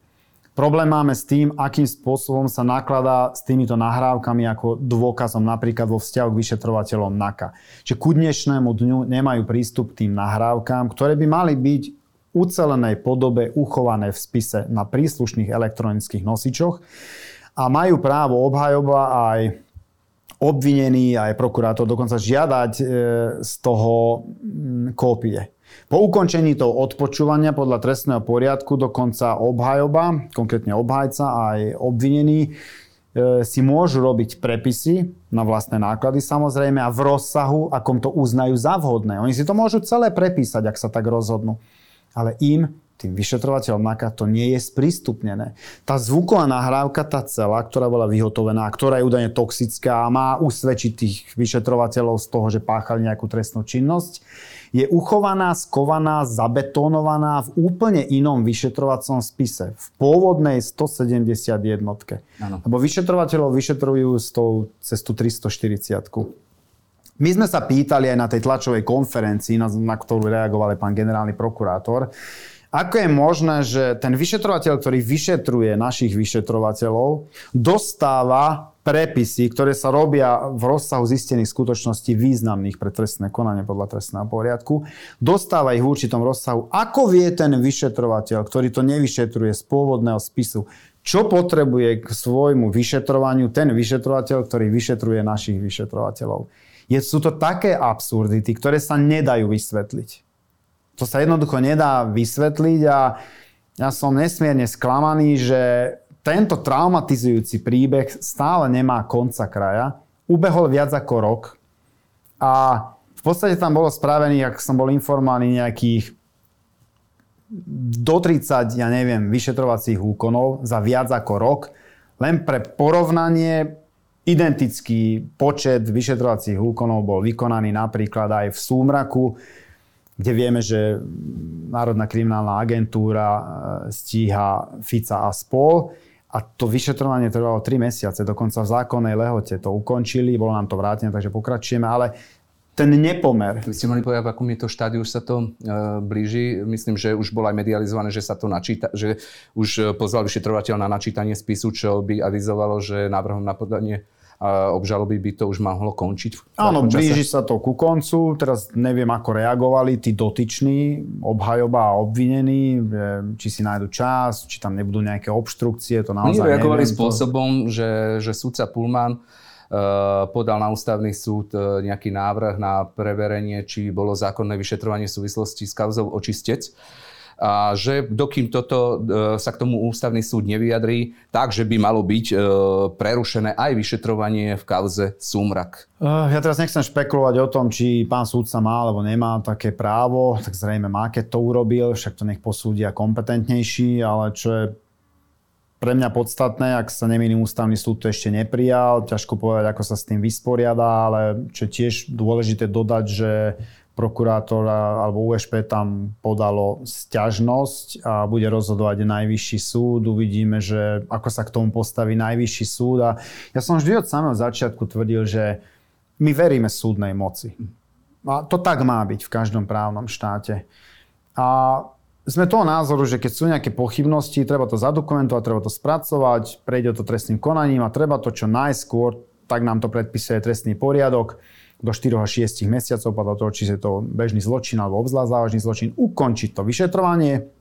Problém máme s tým, akým spôsobom sa nakladá s týmito nahrávkami ako dôkazom napríklad vo vzťahu k vyšetrovateľom NAKA. Čiže ku dnešnému dňu nemajú prístup k tým nahrávkam, ktoré by mali byť ucelenej podobe uchované v spise na príslušných elektronických nosičoch a majú právo obhajoba aj obvinený, aj prokurátor dokonca žiadať e, z toho kópie. Po ukončení toho odpočúvania podľa trestného poriadku dokonca obhajoba, konkrétne obhajca aj obvinený, e, si môžu robiť prepisy na vlastné náklady samozrejme a v rozsahu, akom to uznajú za vhodné. Oni si to môžu celé prepísať, ak sa tak rozhodnú. Ale im tým vyšetrovateľom NAKA to nie je sprístupnené. Tá zvuková nahrávka, tá celá, ktorá bola vyhotovená, ktorá je údajne toxická a má usvedčiť tých vyšetrovateľov z toho, že páchali nejakú trestnú činnosť, je uchovaná, skovaná, zabetonovaná v úplne inom vyšetrovacom spise. V pôvodnej 170 jednotke. Ano. Lebo vyšetrovateľov vyšetrujú s tou, cez tú 340 my sme sa pýtali aj na tej tlačovej konferencii, na, na ktorú reagoval pán generálny prokurátor, ako je možné, že ten vyšetrovateľ, ktorý vyšetruje našich vyšetrovateľov, dostáva prepisy, ktoré sa robia v rozsahu zistených skutočností významných pre trestné konanie podľa trestného poriadku, dostáva ich v určitom rozsahu. Ako vie ten vyšetrovateľ, ktorý to nevyšetruje z pôvodného spisu, čo potrebuje k svojmu vyšetrovaniu ten vyšetrovateľ, ktorý vyšetruje našich vyšetrovateľov. Je, sú to také absurdity, ktoré sa nedajú vysvetliť. To sa jednoducho nedá vysvetliť a ja som nesmierne sklamaný, že tento traumatizujúci príbeh stále nemá konca kraja. Ubehol viac ako rok a v podstate tam bolo spravených, ak som bol informovaný, nejakých do 30, ja neviem, vyšetrovacích úkonov za viac ako rok. Len pre porovnanie identický počet vyšetrovacích úkonov bol vykonaný napríklad aj v Súmraku, kde vieme, že Národná kriminálna agentúra e, stíha Fica a spol. A to vyšetrovanie trvalo 3 mesiace, dokonca v zákonnej lehote to ukončili, bolo nám to vrátené, takže pokračujeme, ale ten nepomer. Vy ste mali povedať, v akom je to štádiu, už sa to e, blíži. Myslím, že už bolo aj medializované, že sa to načíta, že už e, pozval vyšetrovateľ na načítanie spisu, čo by avizovalo, že návrhom na podanie obžaloby by to už mohlo končiť. Áno, blíži sa to ku koncu. Teraz neviem, ako reagovali tí dotyční, obhajoba a obvinení, či si nájdu čas, či tam nebudú nejaké obštrukcie. To naozaj Oni reagovali neviem, spôsobom, to... že, že sudca Pullman podal na ústavný súd uh, nejaký návrh na preverenie, či bolo zákonné vyšetrovanie v súvislosti s kauzou očistec a že dokým toto e, sa k tomu ústavný súd nevyjadrí, takže by malo byť prerušené aj vyšetrovanie v kauze Sumrak. E, ja teraz nechcem špekulovať o tom, či pán súdca má alebo nemá také právo, tak zrejme má, keď to urobil, však to nech posúdia kompetentnejší, ale čo je pre mňa podstatné, ak sa nemýlim, ústavný súd to ešte neprijal, ťažko povedať, ako sa s tým vysporiada, ale čo je tiež dôležité dodať, že prokurátor alebo USP tam podalo sťažnosť a bude rozhodovať najvyšší súd. Uvidíme, že ako sa k tomu postaví najvyšší súd. A ja som vždy od samého začiatku tvrdil, že my veríme súdnej moci. A to tak má byť v každom právnom štáte. A sme toho názoru, že keď sú nejaké pochybnosti, treba to zadokumentovať, treba to spracovať, prejde to trestným konaním a treba to čo najskôr, tak nám to predpisuje trestný poriadok, do 4 až 6 mesiacov, podľa toho, či je to bežný zločin alebo obzvlášť závažný zločin, ukončiť to vyšetrovanie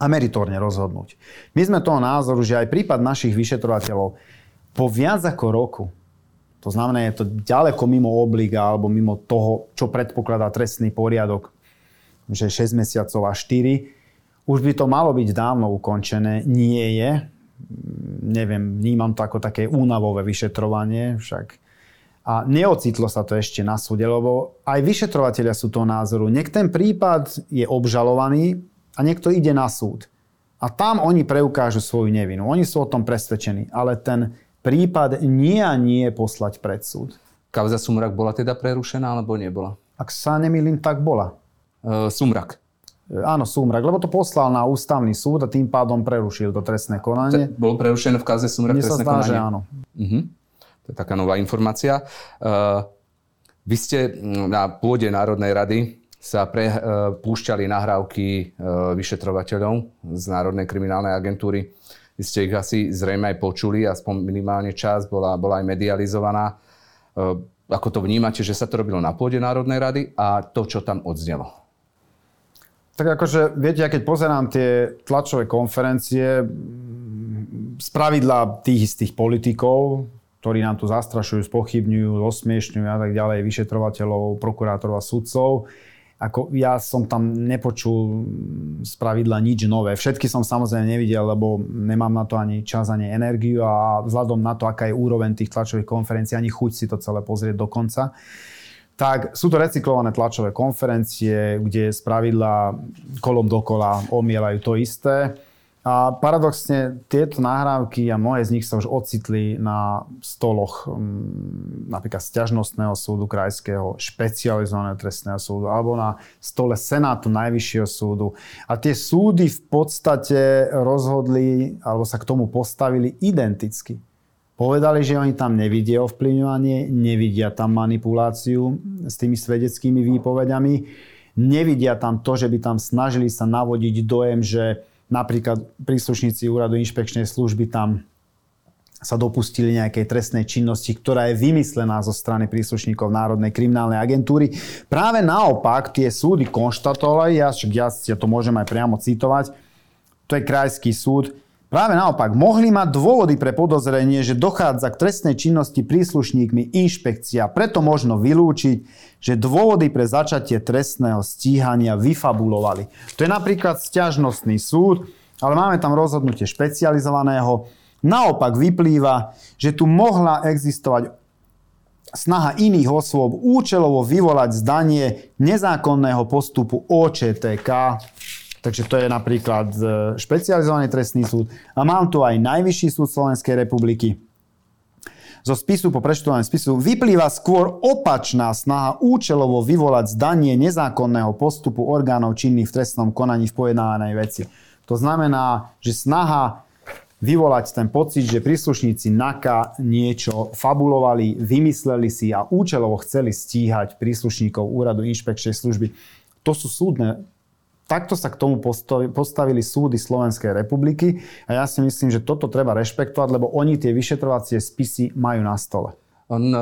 a meritorne rozhodnúť. My sme toho názoru, že aj prípad našich vyšetrovateľov po viac ako roku, to znamená, je to ďaleko mimo obliga alebo mimo toho, čo predpokladá trestný poriadok, že 6 mesiacov a 4, už by to malo byť dávno ukončené. Nie je. Neviem, vnímam to ako také únavové vyšetrovanie, však a neocitlo sa to ešte na súde, lebo aj vyšetrovateľia sú toho názoru. Nech ten prípad je obžalovaný a niekto ide na súd. A tam oni preukážu svoju nevinu. Oni sú o tom presvedčení. Ale ten prípad nie a nie poslať pred súd. Kauza Sumrak bola teda prerušená alebo nebola? Ak sa nemýlim, tak bola. Uh, Sumrak. E, áno, Sumrak, lebo to poslal na ústavný súd a tým pádom prerušil to trestné konanie. bolo prerušené v kauze Sumrak Mne trestné zdá, konanie? že áno. Uh-huh. To je taká nová informácia. Uh, vy ste na pôde Národnej rady sa pre, uh, púšťali nahrávky uh, vyšetrovateľov z Národnej kriminálnej agentúry. Vy ste ich asi zrejme aj počuli, aspoň minimálne čas bola, bola aj medializovaná. Ako to vnímate, že sa to robilo na pôde Národnej rady a to, čo tam odznelo? Tak akože, viete, ja keď pozerám tie tlačové konferencie, z pravidla tých istých politikov, ktorí nám tu zastrašujú, spochybňujú, osmiešňujú a tak ďalej, vyšetrovateľov, prokurátorov a sudcov. Ako ja som tam nepočul z pravidla nič nové. Všetky som samozrejme nevidel, lebo nemám na to ani čas, ani energiu a vzhľadom na to, aká je úroveň tých tlačových konferencií, ani chuť si to celé pozrieť do konca. Tak sú to recyklované tlačové konferencie, kde z pravidla kolom dokola omielajú to isté a paradoxne tieto nahrávky a mnohé z nich sa už ocitli na stoloch um, napríklad sťažnostného súdu krajského, špecializovaného trestného súdu alebo na stole Senátu Najvyššieho súdu. A tie súdy v podstate rozhodli alebo sa k tomu postavili identicky. Povedali, že oni tam nevidia ovplyvňovanie, nevidia tam manipuláciu s tými svedeckými výpovediami, nevidia tam to, že by tam snažili sa navodiť dojem, že napríklad príslušníci úradu inšpekčnej služby tam sa dopustili nejakej trestnej činnosti, ktorá je vymyslená zo strany príslušníkov Národnej kriminálnej agentúry. Práve naopak tie súdy konštatovali, ja, ja, ja to môžem aj priamo citovať, to je krajský súd, Práve naopak, mohli mať dôvody pre podozrenie, že dochádza k trestnej činnosti príslušníkmi inšpekcia. Preto možno vylúčiť, že dôvody pre začatie trestného stíhania vyfabulovali. To je napríklad stiažnostný súd, ale máme tam rozhodnutie špecializovaného. Naopak vyplýva, že tu mohla existovať snaha iných osôb účelovo vyvolať zdanie nezákonného postupu OČTK Takže to je napríklad e, špecializovaný trestný súd. A mám tu aj Najvyšší súd Slovenskej republiky. Zo spisu po preštudovaní spisu vyplýva skôr opačná snaha účelovo vyvolať zdanie nezákonného postupu orgánov činných v trestnom konaní v pojednávanej veci. To znamená, že snaha vyvolať ten pocit, že príslušníci NAKA niečo fabulovali, vymysleli si a účelovo chceli stíhať príslušníkov úradu inšpekčnej služby. To sú súdne takto sa k tomu postavili súdy Slovenskej republiky a ja si myslím, že toto treba rešpektovať, lebo oni tie vyšetrovacie spisy majú na stole. On, e,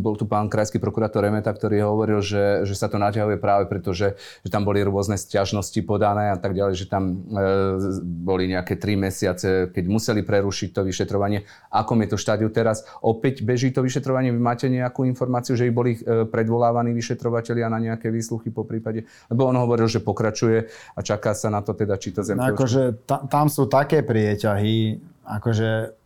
bol tu pán krajský prokurátor Remeta, ktorý hovoril, že, že sa to naťahuje práve preto, že, že tam boli rôzne stiažnosti podané a tak ďalej, že tam e, boli nejaké tri mesiace, keď museli prerušiť to vyšetrovanie. Akom je to štádiu teraz? Opäť beží to vyšetrovanie? Vy máte nejakú informáciu, že by boli e, predvolávaní vyšetrovateľia na nejaké výsluchy po prípade? Lebo on hovoril, že pokračuje a čaká sa na to teda, či to zem... No, akože tam sú také prieťahy, akože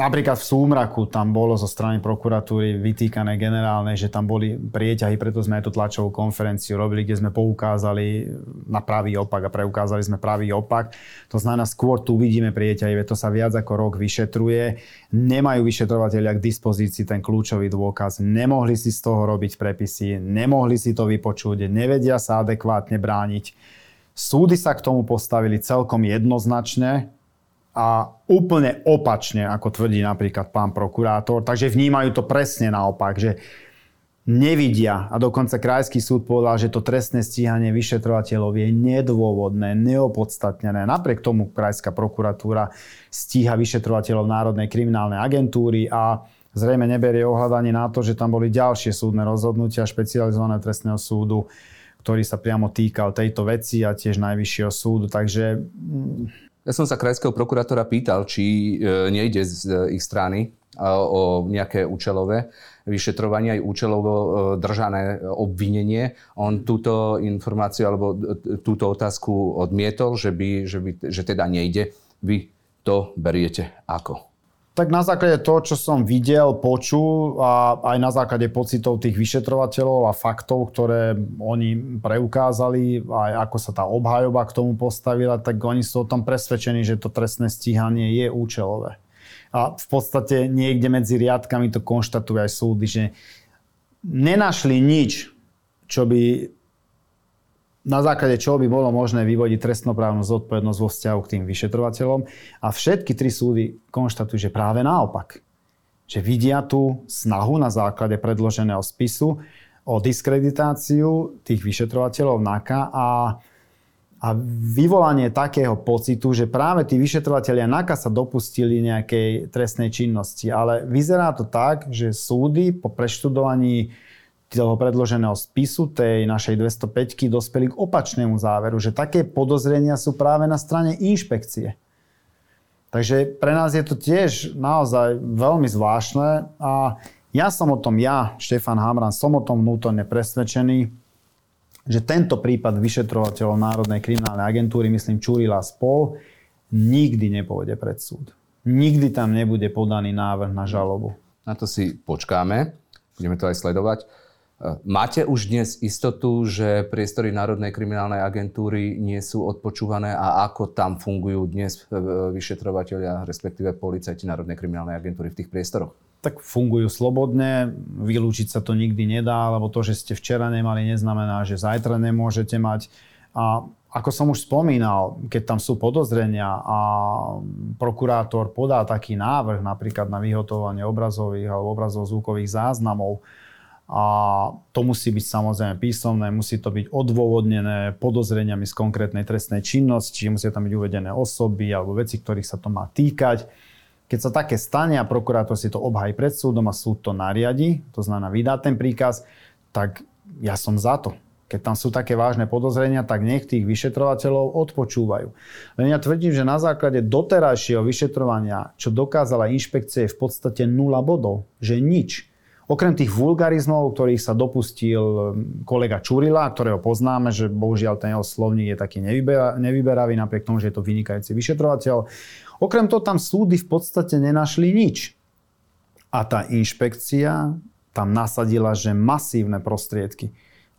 Napríklad v Súmraku tam bolo zo strany prokuratúry vytýkané generálne, že tam boli prieťahy, preto sme aj tú tlačovú konferenciu robili, kde sme poukázali na pravý opak a preukázali sme pravý opak. To znamená, skôr tu vidíme prieťahy, to sa viac ako rok vyšetruje. Nemajú vyšetrovateľia k dispozícii ten kľúčový dôkaz, nemohli si z toho robiť prepisy, nemohli si to vypočuť, nevedia sa adekvátne brániť. Súdy sa k tomu postavili celkom jednoznačne, a úplne opačne, ako tvrdí napríklad pán prokurátor. Takže vnímajú to presne naopak, že nevidia a dokonca krajský súd povedal, že to trestné stíhanie vyšetrovateľov je nedôvodné, neopodstatnené. Napriek tomu krajská prokuratúra stíha vyšetrovateľov Národnej kriminálnej agentúry a zrejme neberie ohľadanie na to, že tam boli ďalšie súdne rozhodnutia špecializovaného trestného súdu, ktorý sa priamo týkal tejto veci a tiež Najvyššieho súdu. Takže mm, ja som sa krajského prokurátora pýtal, či e, nejde z e, ich strany e, o nejaké účelové vyšetrovanie, aj účelovo držané obvinenie. On túto informáciu alebo túto otázku odmietol, že, by, že, by, že teda nejde. Vy to beriete ako? Tak na základe toho, čo som videl, počul a aj na základe pocitov tých vyšetrovateľov a faktov, ktoré oni preukázali, aj ako sa tá obhajoba k tomu postavila, tak oni sú o tom presvedčení, že to trestné stíhanie je účelové. A v podstate niekde medzi riadkami to konštatujú aj súdy, že nenašli nič, čo by na základe čoho by bolo možné vyvodiť trestnoprávnu zodpovednosť vo vzťahu k tým vyšetrovateľom. A všetky tri súdy konštatujú, že práve naopak. Že vidia tú snahu na základe predloženého spisu o diskreditáciu tých vyšetrovateľov NAKA a, a vyvolanie takého pocitu, že práve tí vyšetrovateľia NAKA sa dopustili nejakej trestnej činnosti. Ale vyzerá to tak, že súdy po preštudovaní toho predloženého spisu tej našej 205 dospeli k opačnému záveru, že také podozrenia sú práve na strane inšpekcie. Takže pre nás je to tiež naozaj veľmi zvláštne a ja som o tom, ja, Štefan Hamran, som o tom vnútorne presvedčený, že tento prípad vyšetrovateľov Národnej kriminálnej agentúry, myslím Čurila spol, nikdy nepôjde pred súd. Nikdy tam nebude podaný návrh na žalobu. Na to si počkáme, budeme to aj sledovať. Máte už dnes istotu, že priestory Národnej kriminálnej agentúry nie sú odpočúvané a ako tam fungujú dnes e, vyšetrovateľia, respektíve policajti Národnej kriminálnej agentúry v tých priestoroch? Tak fungujú slobodne, vylúčiť sa to nikdy nedá, lebo to, že ste včera nemali, neznamená, že zajtra nemôžete mať. A ako som už spomínal, keď tam sú podozrenia a prokurátor podá taký návrh napríklad na vyhotovanie obrazových alebo obrazov zvukových záznamov, a to musí byť samozrejme písomné, musí to byť odôvodnené podozreniami z konkrétnej trestnej činnosti, musia tam byť uvedené osoby alebo veci, ktorých sa to má týkať. Keď sa také stane a prokurátor si to obhají pred súdom a súd to nariadi, to znamená vydá ten príkaz, tak ja som za to. keď tam sú také vážne podozrenia, tak nech tých vyšetrovateľov odpočúvajú. Len ja tvrdím, že na základe doterajšieho vyšetrovania, čo dokázala inšpekcia, je v podstate nula bodov. Že nič. Okrem tých vulgarizmov, ktorých sa dopustil hm, kolega Čurila, ktorého poznáme, že bohužiaľ ten jeho slovník je taký nevyberavý, napriek tomu, že je to vynikajúci vyšetrovateľ. Okrem toho tam súdy v podstate nenašli nič. A tá inšpekcia tam nasadila, že masívne prostriedky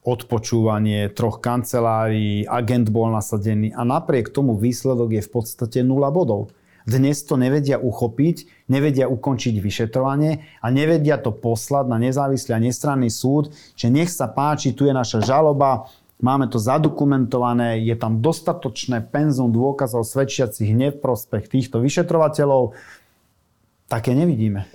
odpočúvanie troch kancelárií, agent bol nasadený a napriek tomu výsledok je v podstate nula bodov. Dnes to nevedia uchopiť, nevedia ukončiť vyšetrovanie a nevedia to poslať na nezávislý a nestranný súd, že nech sa páči, tu je naša žaloba, máme to zadokumentované, je tam dostatočné penzum dôkazov svedčiacich neprospech týchto vyšetrovateľov. Také nevidíme.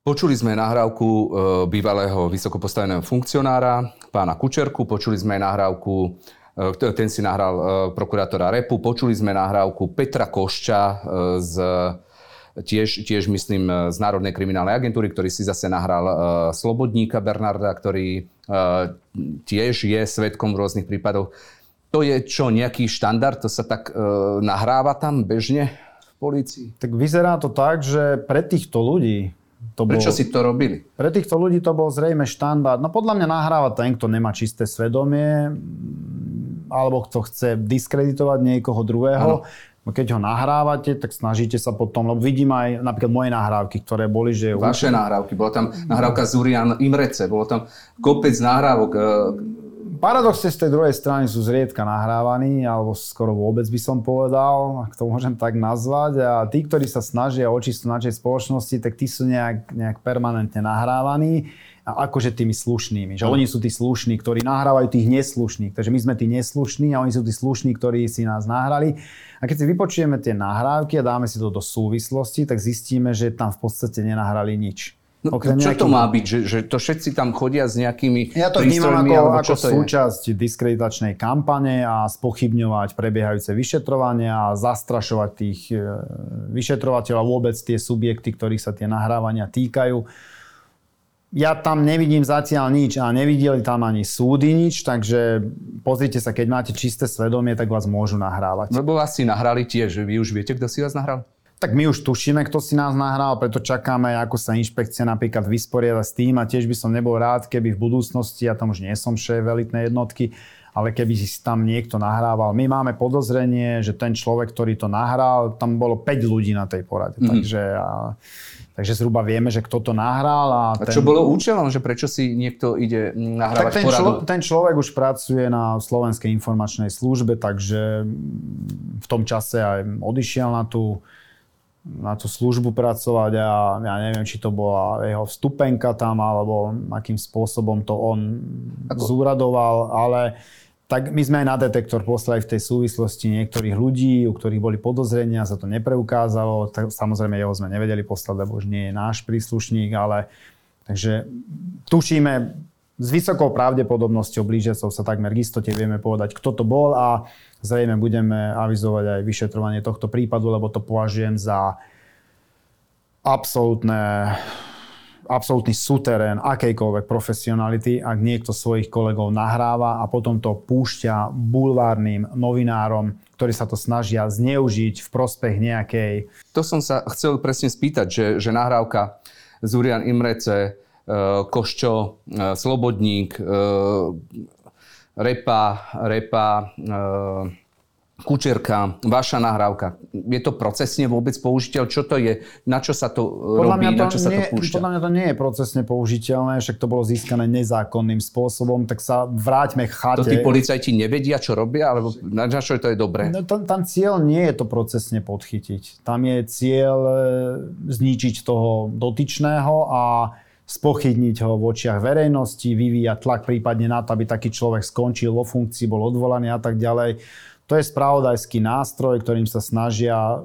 Počuli sme nahrávku e, bývalého vysokopostaveného funkcionára, pána Kučerku, počuli sme nahrávku, ten si nahral e, prokurátora Repu, počuli sme nahrávku Petra Košča z tiež, tiež myslím z Národnej kriminálnej agentúry, ktorý si zase nahral Slobodníka Bernarda, ktorý tiež je svetkom v rôznych prípadoch. To je čo, nejaký štandard? To sa tak nahráva tam bežne v polícii? Tak vyzerá to tak, že pre týchto ľudí, to Prečo bol, si to robili? Pre týchto ľudí to bol zrejme štandard. No podľa mňa nahráva ten, kto nemá čisté svedomie, alebo kto chce diskreditovať niekoho druhého. Ano. Keď ho nahrávate, tak snažíte sa potom, lebo vidím aj napríklad moje nahrávky, ktoré boli, že... Vaše nahrávky, bola tam nahrávka Zurian Imrece, bolo tam kopec nahrávok, e, Paradoxne z tej druhej strany sú zriedka nahrávaní, alebo skoro vôbec by som povedal, ak to môžem tak nazvať. A tí, ktorí sa snažia o čistú našej spoločnosti, tak tí sú nejak, nejak permanentne nahrávaní a akože tými slušnými. Že oni sú tí slušní, ktorí nahrávajú tých neslušných. Takže my sme tí neslušní a oni sú tí slušní, ktorí si nás nahrali. A keď si vypočujeme tie nahrávky a dáme si to do súvislosti, tak zistíme, že tam v podstate nenahrali nič. No, Okrem čo nejakým... to má byť? Že, že to všetci tam chodia s nejakými Ja to vnímam ako, ako súčasť je? diskreditačnej kampane a spochybňovať prebiehajúce vyšetrovania a zastrašovať tých e, vyšetrovateľov a vôbec tie subjekty, ktorých sa tie nahrávania týkajú. Ja tam nevidím zatiaľ nič a nevideli tam ani súdy nič, takže pozrite sa, keď máte čisté svedomie, tak vás môžu nahrávať. Lebo vás si nahrali tiež, vy už viete, kto si vás nahral? Tak my už tušíme, kto si nás nahral, preto čakáme, ako sa inšpekcia napríklad vysporiada s tým a tiež by som nebol rád, keby v budúcnosti, ja tam už nie som šéf elitnej jednotky, ale keby si tam niekto nahrával. My máme podozrenie, že ten človek, ktorý to nahral, tam bolo 5 ľudí na tej porade. Mm-hmm. Takže, a, takže zhruba vieme, že kto to nahral. A, a ten... čo bolo účelom, že prečo si niekto ide nahrávať tak ten poradu? Člo, ten človek už pracuje na Slovenskej informačnej službe, takže v tom čase aj odišiel na tú na tú službu pracovať a ja neviem, či to bola jeho vstupenka tam, alebo akým spôsobom to on Ako? zúradoval, ale tak my sme aj na detektor poslali v tej súvislosti niektorých ľudí, u ktorých boli podozrenia, sa to nepreukázalo. Tak, samozrejme jeho sme nevedeli poslať, lebo už nie je náš príslušník, ale takže tušíme s vysokou pravdepodobnosťou blížiacou sa takmer k istote vieme povedať, kto to bol a zrejme budeme avizovať aj vyšetrovanie tohto prípadu, lebo to považujem za absolútne absolútny suterén akejkoľvek profesionality, ak niekto svojich kolegov nahráva a potom to púšťa bulvárnym novinárom, ktorí sa to snažia zneužiť v prospech nejakej... To som sa chcel presne spýtať, že, že nahrávka Zurian Imrece, e, Koščo, e, Slobodník, e, repa, repa, Kučerka, vaša nahrávka. Je to procesne vôbec použiteľ? Čo to je? Na čo sa to podľa robí? Mňa to na čo nie, sa to púšťa? Podľa mňa to nie je procesne použiteľné, však to bolo získané nezákonným spôsobom, tak sa vráťme k chate. To tí policajti nevedia, čo robia? Alebo na čo to je dobré? No, tam, tam cieľ nie je to procesne podchytiť. Tam je cieľ e, zničiť toho dotyčného a spochybniť ho v očiach verejnosti, vyvíjať tlak prípadne na to, aby taký človek skončil vo funkcii, bol odvolaný a tak ďalej. To je spravodajský nástroj, ktorým sa snažia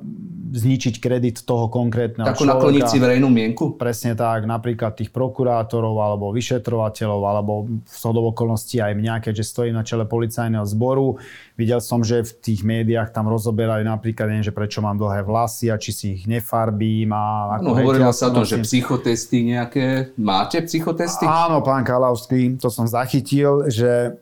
zničiť kredit toho konkrétneho Takú človeka. nakloniť si verejnú mienku? Presne tak, napríklad tých prokurátorov alebo vyšetrovateľov alebo v okolností aj mňa, keďže stojím na čele policajného zboru. Videl som, že v tých médiách tam rozoberajú napríklad, neviem, že prečo mám dlhé vlasy a či si ich nefarbím. A ako no, hovorilo sa o tom, že psychotesty nejaké. Máte psychotesty? Áno, pán Kalavský, to som zachytil, že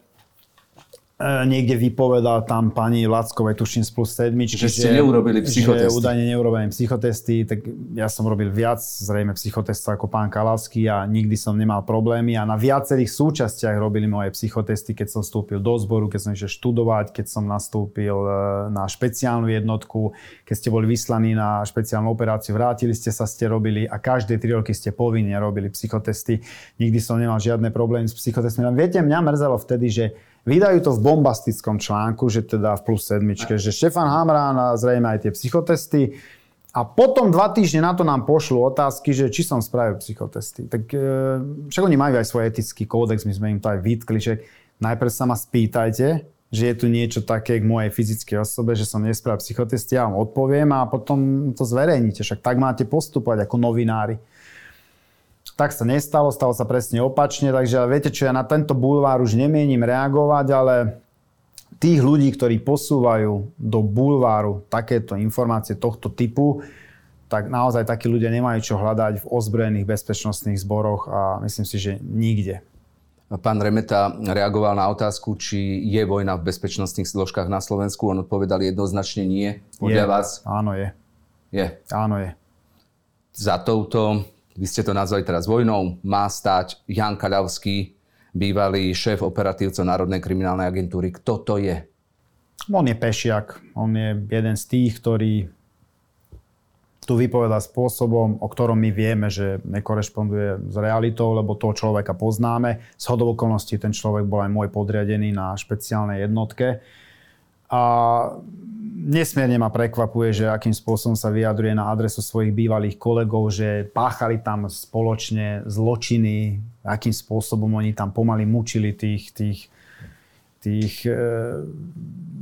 niekde vypovedal tam pani Lackovej, tuším z plus sedmičky, že, ste neurobili psychotesty. Že údajne neurobili psychotesty, tak ja som robil viac zrejme psychotestov ako pán Kalavský a nikdy som nemal problémy a na viacerých súčastiach robili moje psychotesty, keď som vstúpil do zboru, keď som išiel študovať, keď som nastúpil e, na špeciálnu jednotku, keď ste boli vyslaní na špeciálnu operáciu, vrátili ste sa, ste robili a každé tri roky ste povinne robili psychotesty. Nikdy som nemal žiadne problémy s psychotestmi. Viete, mňa mrzelo vtedy, že Vydajú to v bombastickom článku, že teda v plus sedmičke, že Štefan Hamrán a zrejme aj tie psychotesty. A potom dva týždne na to nám pošlú otázky, že či som spravil psychotesty. Tak e, však oni majú aj svoj etický kódex, my sme im to aj vytkli, že najprv sa ma spýtajte, že je tu niečo také k mojej fyzickej osobe, že som nespravil psychotesty, ja vám odpoviem a potom to zverejnite. Však tak máte postupovať ako novinári. Tak sa nestalo, stalo sa presne opačne, takže viete čo, ja na tento bulvár už nemienim reagovať, ale tých ľudí, ktorí posúvajú do bulváru takéto informácie tohto typu, tak naozaj takí ľudia nemajú čo hľadať v ozbrojených bezpečnostných zboroch a myslím si, že nikde. Pán Remeta reagoval na otázku, či je vojna v bezpečnostných zložkách na Slovensku. On odpovedal jednoznačne nie. Podľa je. vás? Áno, je. Je? Áno, je. Za touto vy ste to nazvali teraz vojnou, má stať Jan Kaľavský, bývalý šéf operatívcov Národnej kriminálnej agentúry. Kto to je? On je pešiak. On je jeden z tých, ktorý tu vypoveda spôsobom, o ktorom my vieme, že nekorešponduje s realitou, lebo toho človeka poznáme. Z okolností ten človek bol aj môj podriadený na špeciálnej jednotke. A nesmierne ma prekvapuje, že akým spôsobom sa vyjadruje na adresu svojich bývalých kolegov, že páchali tam spoločne zločiny, akým spôsobom oni tam pomaly mučili tých, tých, tých e,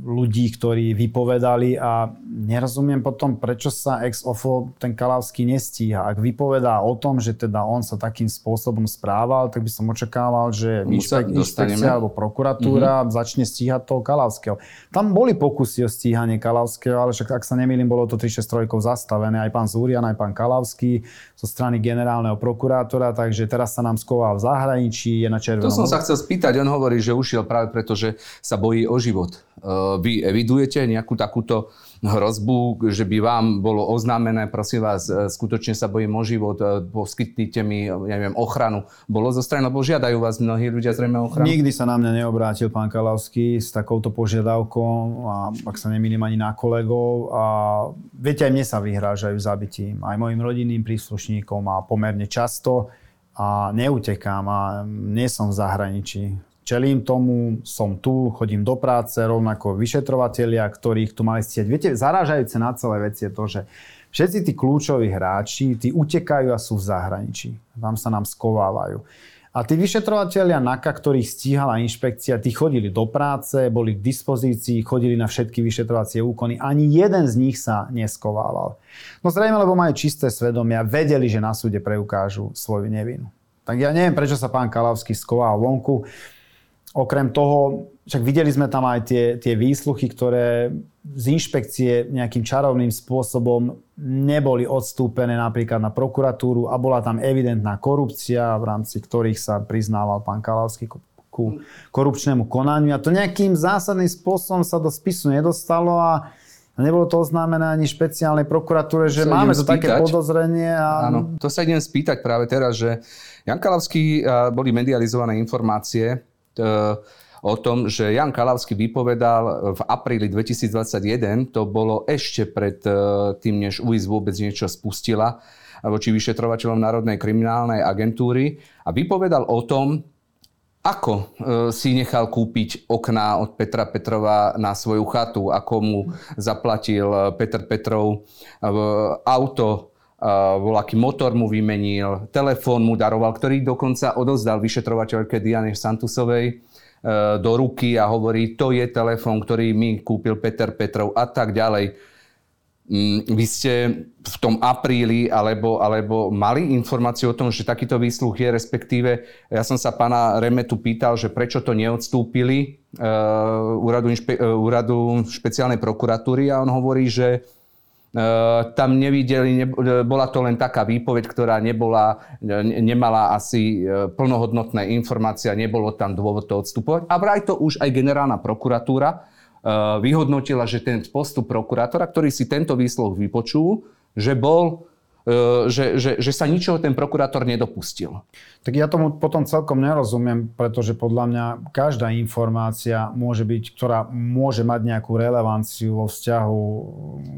ľudí, ktorí vypovedali a nerozumiem potom, prečo sa ex ofo ten Kalavský nestíha. Ak vypovedá o tom, že teda on sa takým spôsobom správal, tak by som očakával, že inšpekcia alebo prokuratúra mm-hmm. začne stíhať toho Kalavského. Tam boli pokusy o stíhanie Kalavského, ale však ak sa nemýlim, bolo to 3-6 zastavené. Aj pán Zúrian, aj pán Kalavský zo strany generálneho prokurátora, takže teraz sa nám skoval v zahraničí, je na červenom. To som sa chcel spýtať, on hovorí, že ušiel práve preto, že sa bojí o život. Uh, vy evidujete nejakú takúto hrozbu, že by vám bolo oznámené, prosím vás, e, skutočne sa bojím o život, e, poskytnite mi, ja neviem, ochranu. Bolo zo strany, lebo žiadajú vás mnohí ľudia zrejme ochranu? Nikdy sa na mňa neobrátil pán Kalavský s takouto požiadavkou, a ak sa nemýlim ani na kolegov. A viete, aj mne sa vyhrážajú zabitím, aj mojim rodinným príslušníkom a pomerne často a neutekám a nie som v zahraničí čelím tomu, som tu, chodím do práce, rovnako vyšetrovatelia, ktorých tu mali stieť. Viete, zarážajúce na celé veci je to, že všetci tí kľúčoví hráči, tí utekajú a sú v zahraničí. Tam sa nám skovávajú. A tí vyšetrovatelia NAKA, ktorých stíhala inšpekcia, tí chodili do práce, boli k dispozícii, chodili na všetky vyšetrovacie úkony. Ani jeden z nich sa neskovával. No zrejme, lebo majú čisté svedomia, vedeli, že na súde preukážu svoju nevinu. Tak ja neviem, prečo sa pán Kalavský skoval vonku. Okrem toho, však videli sme tam aj tie, tie výsluchy, ktoré z inšpekcie nejakým čarovným spôsobom neboli odstúpené napríklad na prokuratúru a bola tam evidentná korupcia, v rámci ktorých sa priznával pán Kalavský ku korupčnému konaniu. A to nejakým zásadným spôsobom sa do spisu nedostalo a nebolo to oznámené ani špeciálnej prokuratúre, že sa máme tu také podozrenie. A... Áno, to sa idem spýtať práve teraz, že Jan Kalavský boli medializované informácie, o tom, že Jan Kalavský vypovedal v apríli 2021, to bolo ešte pred e, tým, než UIS vôbec niečo spustila voči vyšetrovateľom Národnej kriminálnej agentúry a vypovedal o tom, ako e, si nechal kúpiť okná od Petra Petrova na svoju chatu, ako mu zaplatil Petr Petrov auto, voľaký motor mu vymenil, telefón mu daroval, ktorý dokonca odozdal vyšetrovateľke Diane Santusovej e, do ruky a hovorí, to je telefón, ktorý mi kúpil Peter Petrov a tak ďalej. Mm, vy ste v tom apríli alebo, alebo mali informáciu o tom, že takýto výsluh je, respektíve ja som sa pána Remetu pýtal, že prečo to neodstúpili uh, úradu, uh, úradu špeciálnej prokuratúry a on hovorí, že tam nevideli, bola to len taká výpoveď, ktorá nebola, nemala asi plnohodnotné informácie nebolo tam dôvod to odstupovať. A vraj to už aj generálna prokuratúra vyhodnotila, že ten postup prokurátora, ktorý si tento výsluh vypočul, že bol že, že, že sa ničoho ten prokurátor nedopustil. Tak ja tomu potom celkom nerozumiem, pretože podľa mňa každá informácia môže byť, ktorá môže mať nejakú relevanciu vo vzťahu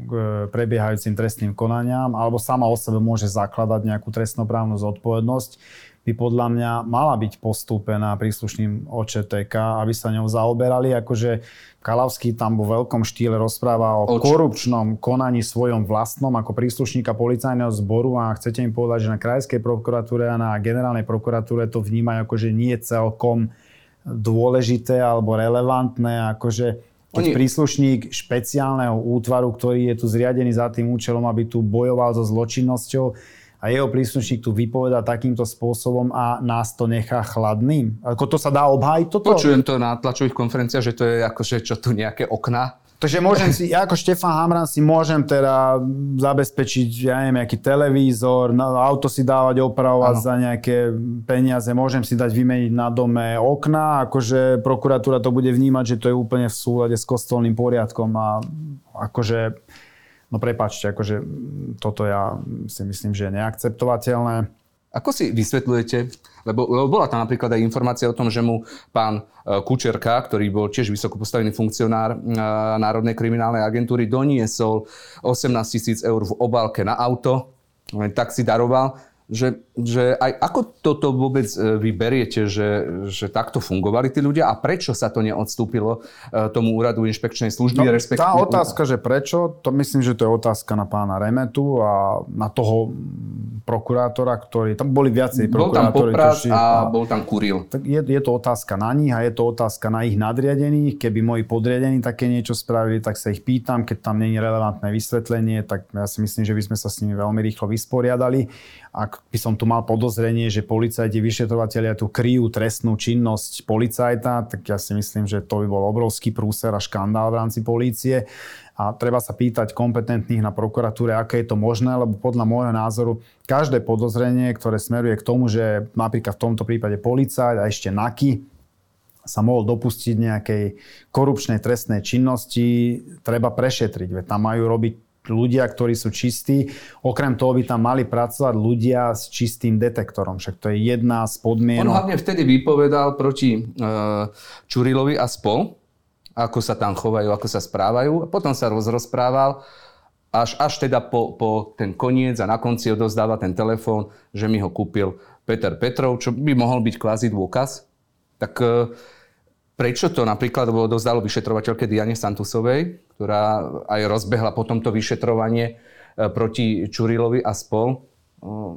k prebiehajúcim trestným konaniam alebo sama o sebe môže zakladať nejakú trestnoprávnu zodpovednosť by podľa mňa mala byť postúpená príslušným OČTK, aby sa ňou zaoberali. Akože Kalavský tam vo veľkom štýle rozpráva o Oč. korupčnom konaní svojom vlastnom ako príslušníka policajného zboru a chcete im povedať, že na krajskej prokuratúre a na generálnej prokuratúre to vnímajú akože nie celkom dôležité alebo relevantné, akože keď Oni... príslušník špeciálneho útvaru, ktorý je tu zriadený za tým účelom, aby tu bojoval so zločinnosťou, a jeho príslušník tu vypoveda takýmto spôsobom a nás to nechá chladným? Ako to sa dá obhájiť toto? Počujem to na tlačových konferenciách, že to je akože čo tu nejaké okna. Takže môžem si, ja ako Štefan Hamran si môžem teda zabezpečiť, ja neviem, nejaký televízor, auto si dávať opravovať ano. za nejaké peniaze, môžem si dať vymeniť na dome okna, akože prokuratúra to bude vnímať, že to je úplne v súlade s kostolným poriadkom a akože No prepačte, akože toto ja si myslím, že je neakceptovateľné. Ako si vysvetľujete, lebo, lebo bola tam napríklad aj informácia o tom, že mu pán e, Kučerka, ktorý bol tiež vysoko postavený funkcionár e, Národnej kriminálnej agentúry, doniesol 18 tisíc eur v obálke na auto, len tak si daroval že, že aj ako toto vôbec e, vy beriete, že, že takto fungovali tí ľudia a prečo sa to neodstúpilo e, tomu úradu inšpekčnej služby? No, respektíve... Tá otázka, že prečo, to myslím, že to je otázka na pána Remetu a na toho prokurátora, ktorý, tam boli viacej prokurátori. Bol tam Popras a, a bol tam Kuril. Tak je, je to otázka na nich a je to otázka na ich nadriadených. Keby moji podriadení také niečo spravili, tak sa ich pýtam. Keď tam není relevantné vysvetlenie, tak ja si myslím, že by sme sa s nimi veľmi rýchlo vysporiadali ak by som tu mal podozrenie, že policajti, vyšetrovateľia tu kryjú trestnú činnosť policajta, tak ja si myslím, že to by bol obrovský prúser a škandál v rámci polície. A treba sa pýtať kompetentných na prokuratúre, aké je to možné, lebo podľa môjho názoru každé podozrenie, ktoré smeruje k tomu, že napríklad v tomto prípade policajt a ešte NAKY sa mohol dopustiť nejakej korupčnej trestnej činnosti, treba prešetriť. Veď tam majú robiť ľudia, ktorí sú čistí. Okrem toho by tam mali pracovať ľudia s čistým detektorom. Však to je jedna z podmienok. On hlavne vtedy vypovedal proti uh, Čurilovi a spol, ako sa tam chovajú, ako sa správajú. A potom sa rozrozprával, až, až teda po, po ten koniec a na konci odozdáva ten telefón, že mi ho kúpil Peter Petrov, čo by mohol byť kvázi dôkaz. Tak uh, Prečo to napríklad dozdalo vyšetrovateľke Diane Santusovej, ktorá aj rozbehla potom to vyšetrovanie e, proti Čurilovi a spol, e,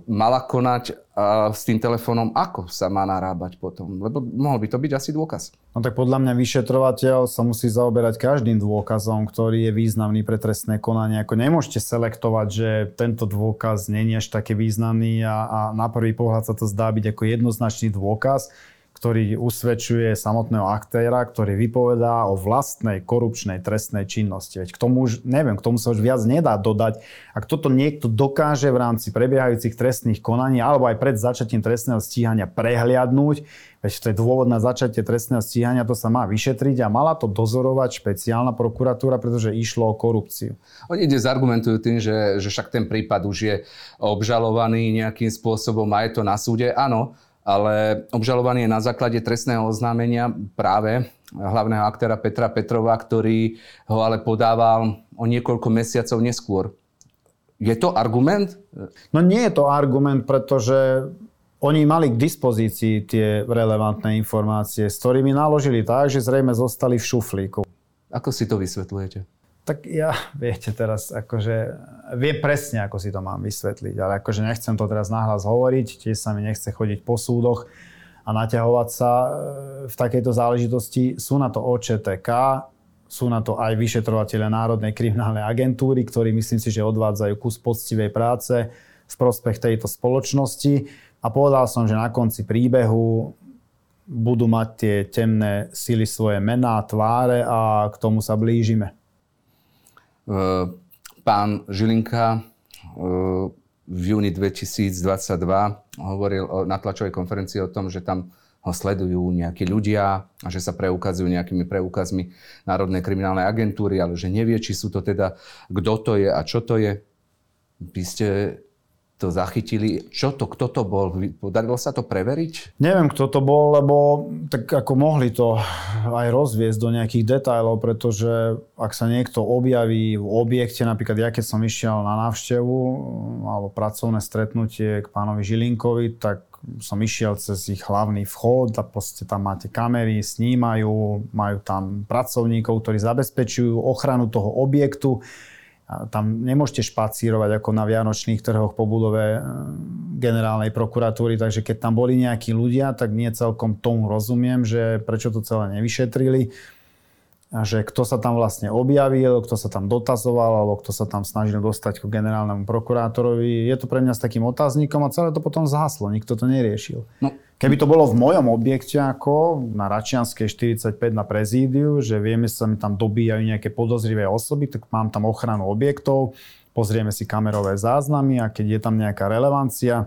mala konať s tým telefónom, ako sa má narábať potom? Lebo mohol by to byť asi dôkaz. No tak podľa mňa vyšetrovateľ sa musí zaoberať každým dôkazom, ktorý je významný pre trestné konanie. Ako nemôžete selektovať, že tento dôkaz nie je až taký významný a, a na prvý pohľad sa to zdá byť ako jednoznačný dôkaz ktorý usvedčuje samotného aktéra, ktorý vypovedá o vlastnej korupčnej trestnej činnosti. Veď k tomu už, neviem, k tomu sa už viac nedá dodať. Ak toto niekto dokáže v rámci prebiehajúcich trestných konaní alebo aj pred začatím trestného stíhania prehliadnúť, veď to je dôvod na začatie trestného stíhania, to sa má vyšetriť a mala to dozorovať špeciálna prokuratúra, pretože išlo o korupciu. Oni ide zargumentujú tým, že, že však ten prípad už je obžalovaný nejakým spôsobom a je to na súde. Áno, ale obžalovaný je na základe trestného oznámenia práve hlavného aktéra Petra Petrova, ktorý ho ale podával o niekoľko mesiacov neskôr. Je to argument? No nie je to argument, pretože oni mali k dispozícii tie relevantné informácie, s ktorými naložili tak, že zrejme zostali v šuflíku. Ako si to vysvetľujete? Tak ja, [LAUGHS] viete teraz, akože viem presne, ako si to mám vysvetliť, ale akože nechcem to teraz nahlas hovoriť, tiež sa mi nechce chodiť po súdoch a naťahovať sa e, v takejto záležitosti. Sú na to OČTK, sú na to aj vyšetrovateľe Národnej kriminálnej agentúry, ktorí myslím si, že odvádzajú kus poctivej práce v prospech tejto spoločnosti. A povedal som, že na konci príbehu budú mať tie temné sily svoje mená, tváre a k tomu sa blížime. Eh, pán Žilinka v júni 2022 hovoril na tlačovej konferencii o tom, že tam ho sledujú nejakí ľudia a že sa preukazujú nejakými preukazmi Národnej kriminálnej agentúry, ale že nevie, či sú to teda, kto to je a čo to je. Vy ste to zachytili. Čo to, kto to bol? Podarilo sa to preveriť? Neviem, kto to bol, lebo tak ako mohli to aj rozviesť do nejakých detajlov, pretože ak sa niekto objaví v objekte, napríklad ja keď som išiel na návštevu alebo pracovné stretnutie k pánovi Žilinkovi, tak som išiel cez ich hlavný vchod a proste tam máte kamery, snímajú, majú tam pracovníkov, ktorí zabezpečujú ochranu toho objektu tam nemôžete špacírovať ako na Vianočných trhoch po budove e, generálnej prokuratúry, takže keď tam boli nejakí ľudia, tak nie celkom tomu rozumiem, že prečo to celé nevyšetrili že kto sa tam vlastne objavil, kto sa tam dotazoval, alebo kto sa tam snažil dostať k generálnemu prokurátorovi. Je to pre mňa s takým otáznikom a celé to potom zhaslo, nikto to neriešil. No. Keby to bolo v mojom objekte ako na Račianskej 45 na prezídiu, že vieme, že sa mi tam dobíjajú nejaké podozrivé osoby, tak mám tam ochranu objektov, pozrieme si kamerové záznamy a keď je tam nejaká relevancia,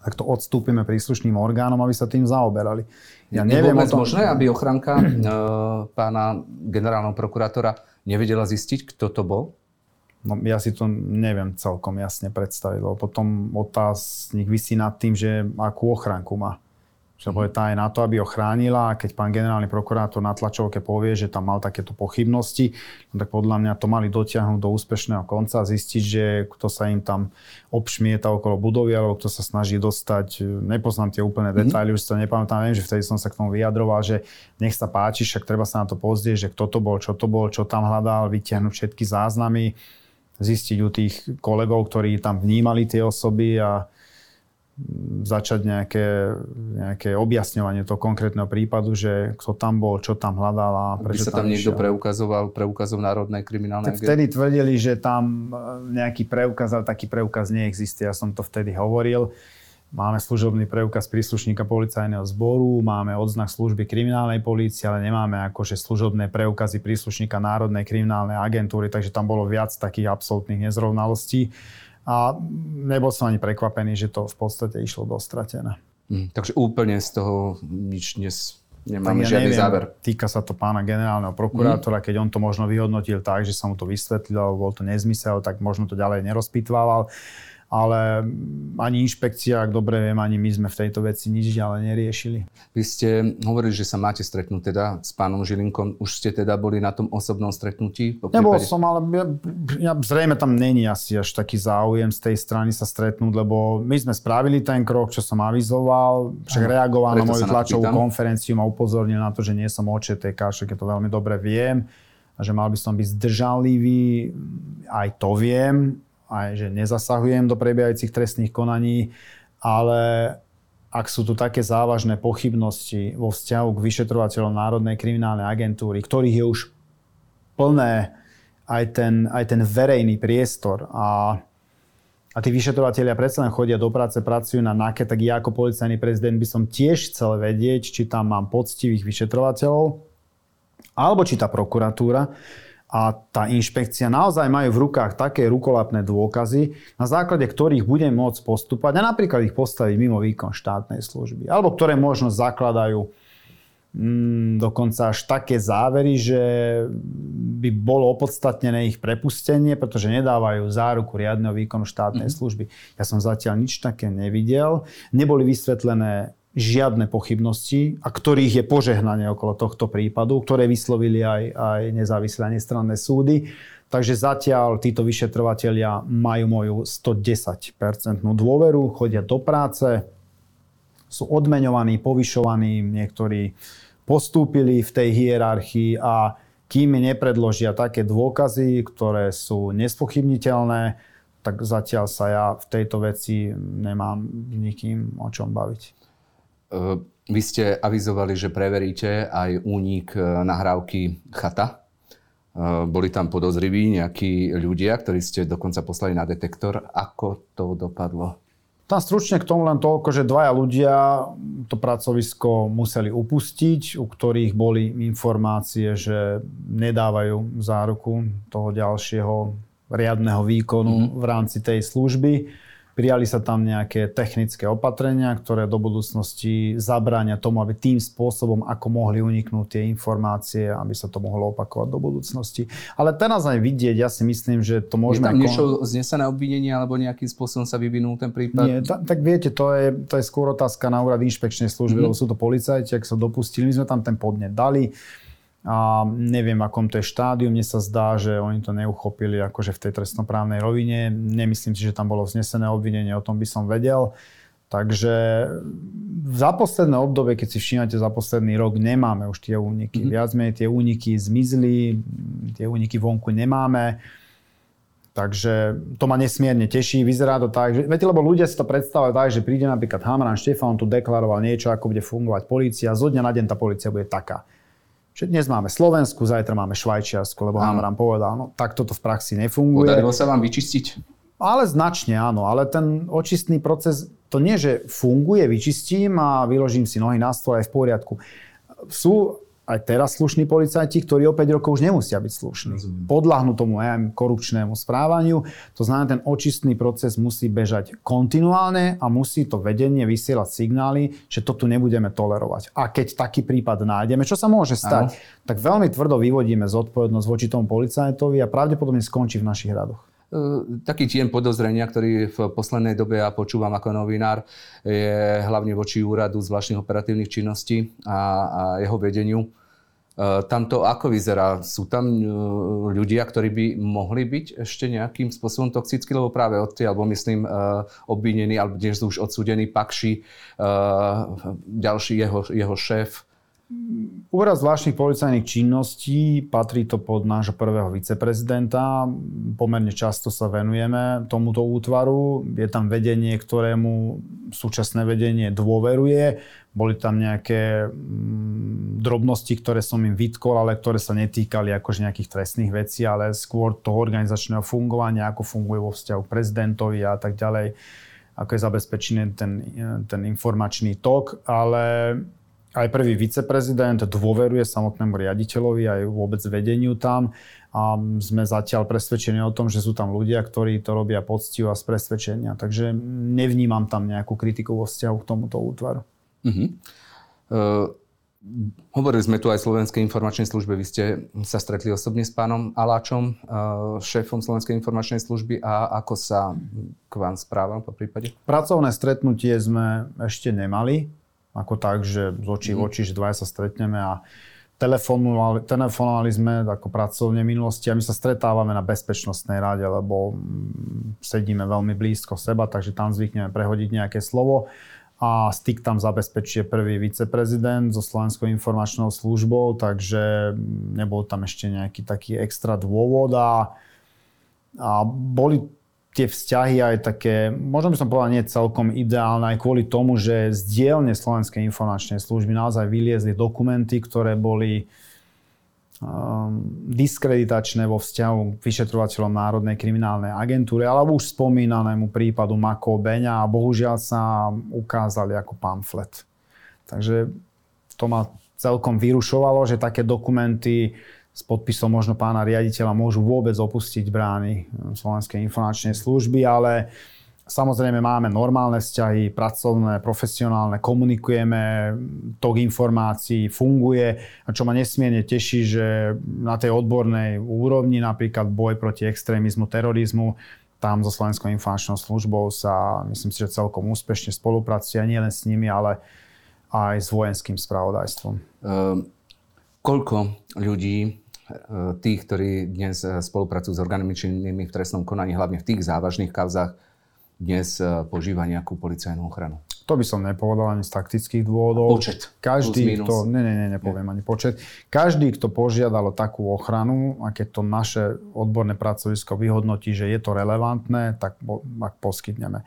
tak to odstúpime príslušným orgánom, aby sa tým zaoberali. Ja je neviem vôbec tom... možné, aby ochranka uh, pána generálneho prokurátora nevedela zistiť, kto to bol? No, ja si to neviem celkom jasne predstaviť, lebo potom otáznik vysí nad tým, že akú ochránku má. Že je tá aj na to, aby ho chránila a keď pán generálny prokurátor na tlačovke povie, že tam mal takéto pochybnosti, no tak podľa mňa to mali dotiahnuť do úspešného konca a zistiť, že kto sa im tam obšmieta okolo budovy alebo kto sa snaží dostať, nepoznám tie úplné mhm. detaily, mm. už sa nepamätám, viem, že vtedy som sa k tomu vyjadroval, že nech sa páči, však treba sa na to pozrieť, že kto to bol, čo to bol, čo tam hľadal, vytiahnuť všetky záznamy, zistiť u tých kolegov, ktorí tam vnímali tie osoby a začať nejaké, nejaké objasňovanie toho konkrétneho prípadu, že kto tam bol, čo tam hľadal a prečo By sa tam, tam niekto preukazoval, preukazov Národnej kriminálnej Tak vtedy tvrdili, že tam e, nejaký preukaz, ale taký preukaz neexistuje. Ja som to vtedy hovoril. Máme služobný preukaz príslušníka policajného zboru, máme odznak služby kriminálnej polície, ale nemáme akože služobné preukazy príslušníka Národnej kriminálnej agentúry, takže tam bolo viac takých absolútnych nezrovnalostí. A nebol som ani prekvapený, že to v podstate išlo dostratené. Mm, takže úplne z toho nič dnes nemáme ja žiadny neviem, záver. Týka sa to pána generálneho prokurátora, mm. keď on to možno vyhodnotil tak, že sa mu to vysvetlil, bol to nezmysel, tak možno to ďalej nerozpitvával ale ani inšpekcia, ak dobre viem, ani my sme v tejto veci nič ďalej neriešili. Vy ste hovorili, že sa máte stretnúť teda s pánom Žilinkom. Už ste teda boli na tom osobnom stretnutí? Nebol prípade... som, ale ja, ja, zrejme tam není asi až taký záujem z tej strany sa stretnúť, lebo my sme spravili ten krok, čo som avizoval, však reagoval na moju tlačovú konferenciu, ma upozornil na to, že nie som OČTK, však je to veľmi dobre viem a že mal by som byť zdržanlivý, aj to viem, aj že nezasahujem do prebiehajúcich trestných konaní, ale ak sú tu také závažné pochybnosti vo vzťahu k vyšetrovateľom Národnej kriminálnej agentúry, ktorých je už plné aj ten, aj ten verejný priestor a, a tí vyšetrovateľia predsa len chodia do práce, pracujú na NAKE, tak ja ako policajný prezident by som tiež chcel vedieť, či tam mám poctivých vyšetrovateľov, alebo či tá prokuratúra a tá inšpekcia naozaj majú v rukách také rukolapné dôkazy, na základe ktorých budem môcť postúpať a napríklad ich postaviť mimo výkon štátnej služby. Alebo ktoré možno zakladajú mm, dokonca až také závery, že by bolo opodstatnené ich prepustenie, pretože nedávajú záruku riadneho výkonu štátnej mm-hmm. služby. Ja som zatiaľ nič také nevidel. Neboli vysvetlené žiadne pochybnosti a ktorých je požehnanie okolo tohto prípadu, ktoré vyslovili aj, aj nezávislé a nestranné súdy. Takže zatiaľ títo vyšetrovatelia majú moju 110% dôveru, chodia do práce, sú odmeňovaní, povyšovaní, niektorí postúpili v tej hierarchii a kým mi nepredložia také dôkazy, ktoré sú nespochybniteľné, tak zatiaľ sa ja v tejto veci nemám nikým o čom baviť. Ehm, vy ste avizovali, že preveríte aj únik e, nahrávky chata. Ehm, boli tam podozriví nejakí ľudia, ktorí ste dokonca poslali na detektor. Ako to dopadlo? Tam stručne k tomu len toľko, že dvaja ľudia to pracovisko museli upustiť, u ktorých boli informácie, že nedávajú záruku toho ďalšieho riadneho výkonu mm-hmm. v rámci tej služby. Prijali sa tam nejaké technické opatrenia, ktoré do budúcnosti zabránia tomu, aby tým spôsobom, ako mohli uniknúť tie informácie, aby sa to mohlo opakovať do budúcnosti. Ale teraz aj vidieť, ja si myslím, že to môžeme... Je tam niečo znesené obvinenie, alebo nejakým spôsobom sa vyvinul ten prípad? Nie, ta, tak viete, to je, to je skôr otázka na úrad inšpekčnej služby, mm-hmm. lebo sú to policajti, ak sa dopustili, my sme tam ten podnet dali a neviem, akom to je štádium. Mne sa zdá, že oni to neuchopili akože v tej trestnoprávnej rovine. Nemyslím si, že tam bolo vznesené obvinenie, o tom by som vedel. Takže za posledné obdobie, keď si všímate za posledný rok, nemáme už tie úniky. Mm-hmm. Viac menej tie úniky zmizli, tie úniky vonku nemáme. Takže to ma nesmierne teší. Vyzerá to tak, že, viete, lebo ľudia si to predstavujú tak, že príde napríklad Hamran Štefan, tu deklaroval niečo, ako bude fungovať policia. Zo dňa na deň tá policia bude taká že dnes máme Slovensku, zajtra máme Švajčiarsku, lebo Hamran povedal, no tak toto v praxi nefunguje. Podarilo sa vám vyčistiť? Ale značne áno, ale ten očistný proces, to nie, že funguje, vyčistím a vyložím si nohy na stôl aj v poriadku. Sú aj teraz slušní policajti, ktorí o 5 rokov už nemusia byť slušní. Podľahnú tomu aj korupčnému správaniu. To znamená, ten očistný proces musí bežať kontinuálne a musí to vedenie vysielať signály, že to tu nebudeme tolerovať. A keď taký prípad nájdeme, čo sa môže stať, ano. tak veľmi tvrdo vyvodíme zodpovednosť voči tomu policajtovi a pravdepodobne skončí v našich radoch e, taký tieň podozrenia, ktorý v poslednej dobe ja počúvam ako novinár, je hlavne voči úradu zvláštnych operatívnych činností a, a jeho vedeniu. E, tam to ako vyzerá? Sú tam e, ľudia, ktorí by mohli byť ešte nejakým spôsobom toxickí, lebo práve od tie, alebo myslím, e, obvinení, alebo dnes už odsúdený Pakši, ďalší jeho, jeho šéf, Úrad zvláštnych policajných činností patrí to pod nášho prvého viceprezidenta. Pomerne často sa venujeme tomuto útvaru. Je tam vedenie, ktorému súčasné vedenie dôveruje. Boli tam nejaké mm, drobnosti, ktoré som im vytkol, ale ktoré sa netýkali akože nejakých trestných vecí, ale skôr toho organizačného fungovania, ako funguje vo vzťahu k prezidentovi a tak ďalej ako je zabezpečený ten, ten informačný tok, ale aj prvý viceprezident dôveruje samotnému riaditeľovi aj vôbec vedeniu tam a sme zatiaľ presvedčení o tom, že sú tam ľudia, ktorí to robia poctivo a z presvedčenia. Takže nevnímam tam nejakú kritiku vo vzťahu k tomuto útvaru. Uh-huh. Uh, hovorili sme tu aj Slovenskej informačnej službe. Vy ste sa stretli osobne s pánom Aláčom, uh, šéfom Slovenskej informačnej služby a ako sa k vám správam po prípade? Pracovné stretnutie sme ešte nemali ako tak, že z očí v mhm. oči, že dvaja sa stretneme a telefonovali, telefonovali sme ako pracovne minulosti a my sa stretávame na bezpečnostnej rade, lebo mm, sedíme veľmi blízko seba, takže tam zvykneme prehodiť nejaké slovo a styk tam zabezpečuje prvý viceprezident so Slovenskou informačnou službou, takže mm, nebol tam ešte nejaký taký extra dôvod a, a boli tie vzťahy aj také, možno by som povedal, nie celkom ideálne, aj kvôli tomu, že z dielne Slovenskej informačnej služby naozaj vyliezli dokumenty, ktoré boli um, diskreditačné vo vzťahu k vyšetrovateľom Národnej kriminálnej agentúry alebo už spomínanému prípadu Mako Beňa a bohužiaľ sa ukázali ako pamflet. Takže to ma celkom vyrušovalo, že také dokumenty s podpisom možno pána riaditeľa môžu vôbec opustiť brány Slovenskej informačnej služby, ale samozrejme máme normálne vzťahy, pracovné, profesionálne, komunikujeme, tok informácií funguje a čo ma nesmierne teší, že na tej odbornej úrovni, napríklad boj proti extrémizmu, terorizmu, tam so Slovenskou informačnou službou sa myslím si, že celkom úspešne spolupracuje nielen s nimi, ale aj s vojenským spravodajstvom. Um koľko ľudí, e, tých, ktorí dnes e, spolupracujú s orgánmi činnými v trestnom konaní, hlavne v tých závažných kauzách, dnes e, požíva nejakú policajnú ochranu? To by som nepovedal ani z taktických dôvodov. Počet. Každý, kto, ne, ne, ne, nepoviem nie. ani počet. Každý, kto požiadal o takú ochranu, a keď to naše odborné pracovisko vyhodnotí, že je to relevantné, tak ak poskytneme.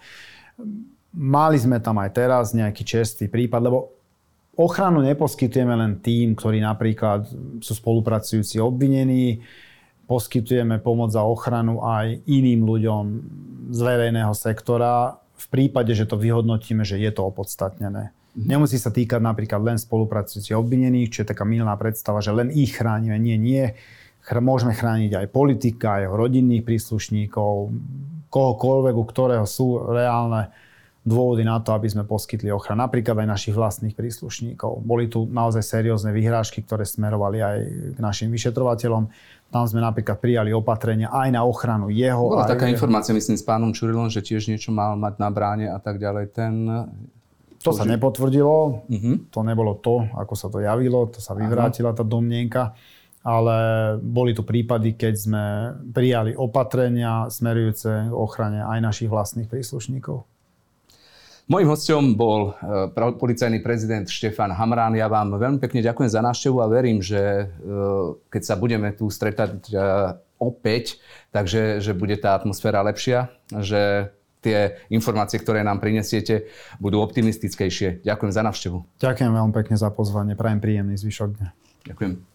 Mali sme tam aj teraz nejaký čestý prípad, lebo Ochranu neposkytujeme len tým, ktorí napríklad sú spolupracujúci obvinení, poskytujeme pomoc za ochranu aj iným ľuďom z verejného sektora v prípade, že to vyhodnotíme, že je to opodstatnené. Mm-hmm. Nemusí sa týkať napríklad len spolupracujúcich obvinených, čo je taká milná predstava, že len ich chránime. Nie, nie. môžeme chrániť aj politika, jeho rodinných príslušníkov, kohokoľvek, u ktorého sú reálne dôvody na to, aby sme poskytli ochranu. Napríklad aj našich vlastných príslušníkov. Boli tu naozaj seriózne vyhrážky, ktoré smerovali aj k našim vyšetrovateľom. Tam sme napríklad prijali opatrenia aj na ochranu jeho. Bola aj taká informácia, myslím, s pánom Čurilom, že tiež niečo mal mať na bráne a tak ďalej. Ten... To sa nepotvrdilo, uh-huh. to nebolo to, ako sa to javilo, to sa vyvrátila tá domnienka ale boli tu prípady, keď sme prijali opatrenia smerujúce k ochrane aj našich vlastných príslušníkov. Mojím hostom bol e, policajný prezident Štefan Hamrán. Ja vám veľmi pekne ďakujem za návštevu a verím, že e, keď sa budeme tu stretať e, opäť, takže že bude tá atmosféra lepšia, že tie informácie, ktoré nám prinesiete, budú optimistickejšie. Ďakujem za návštevu. Ďakujem veľmi pekne za pozvanie. Prajem príjemný zvyšok dňa. Ďakujem.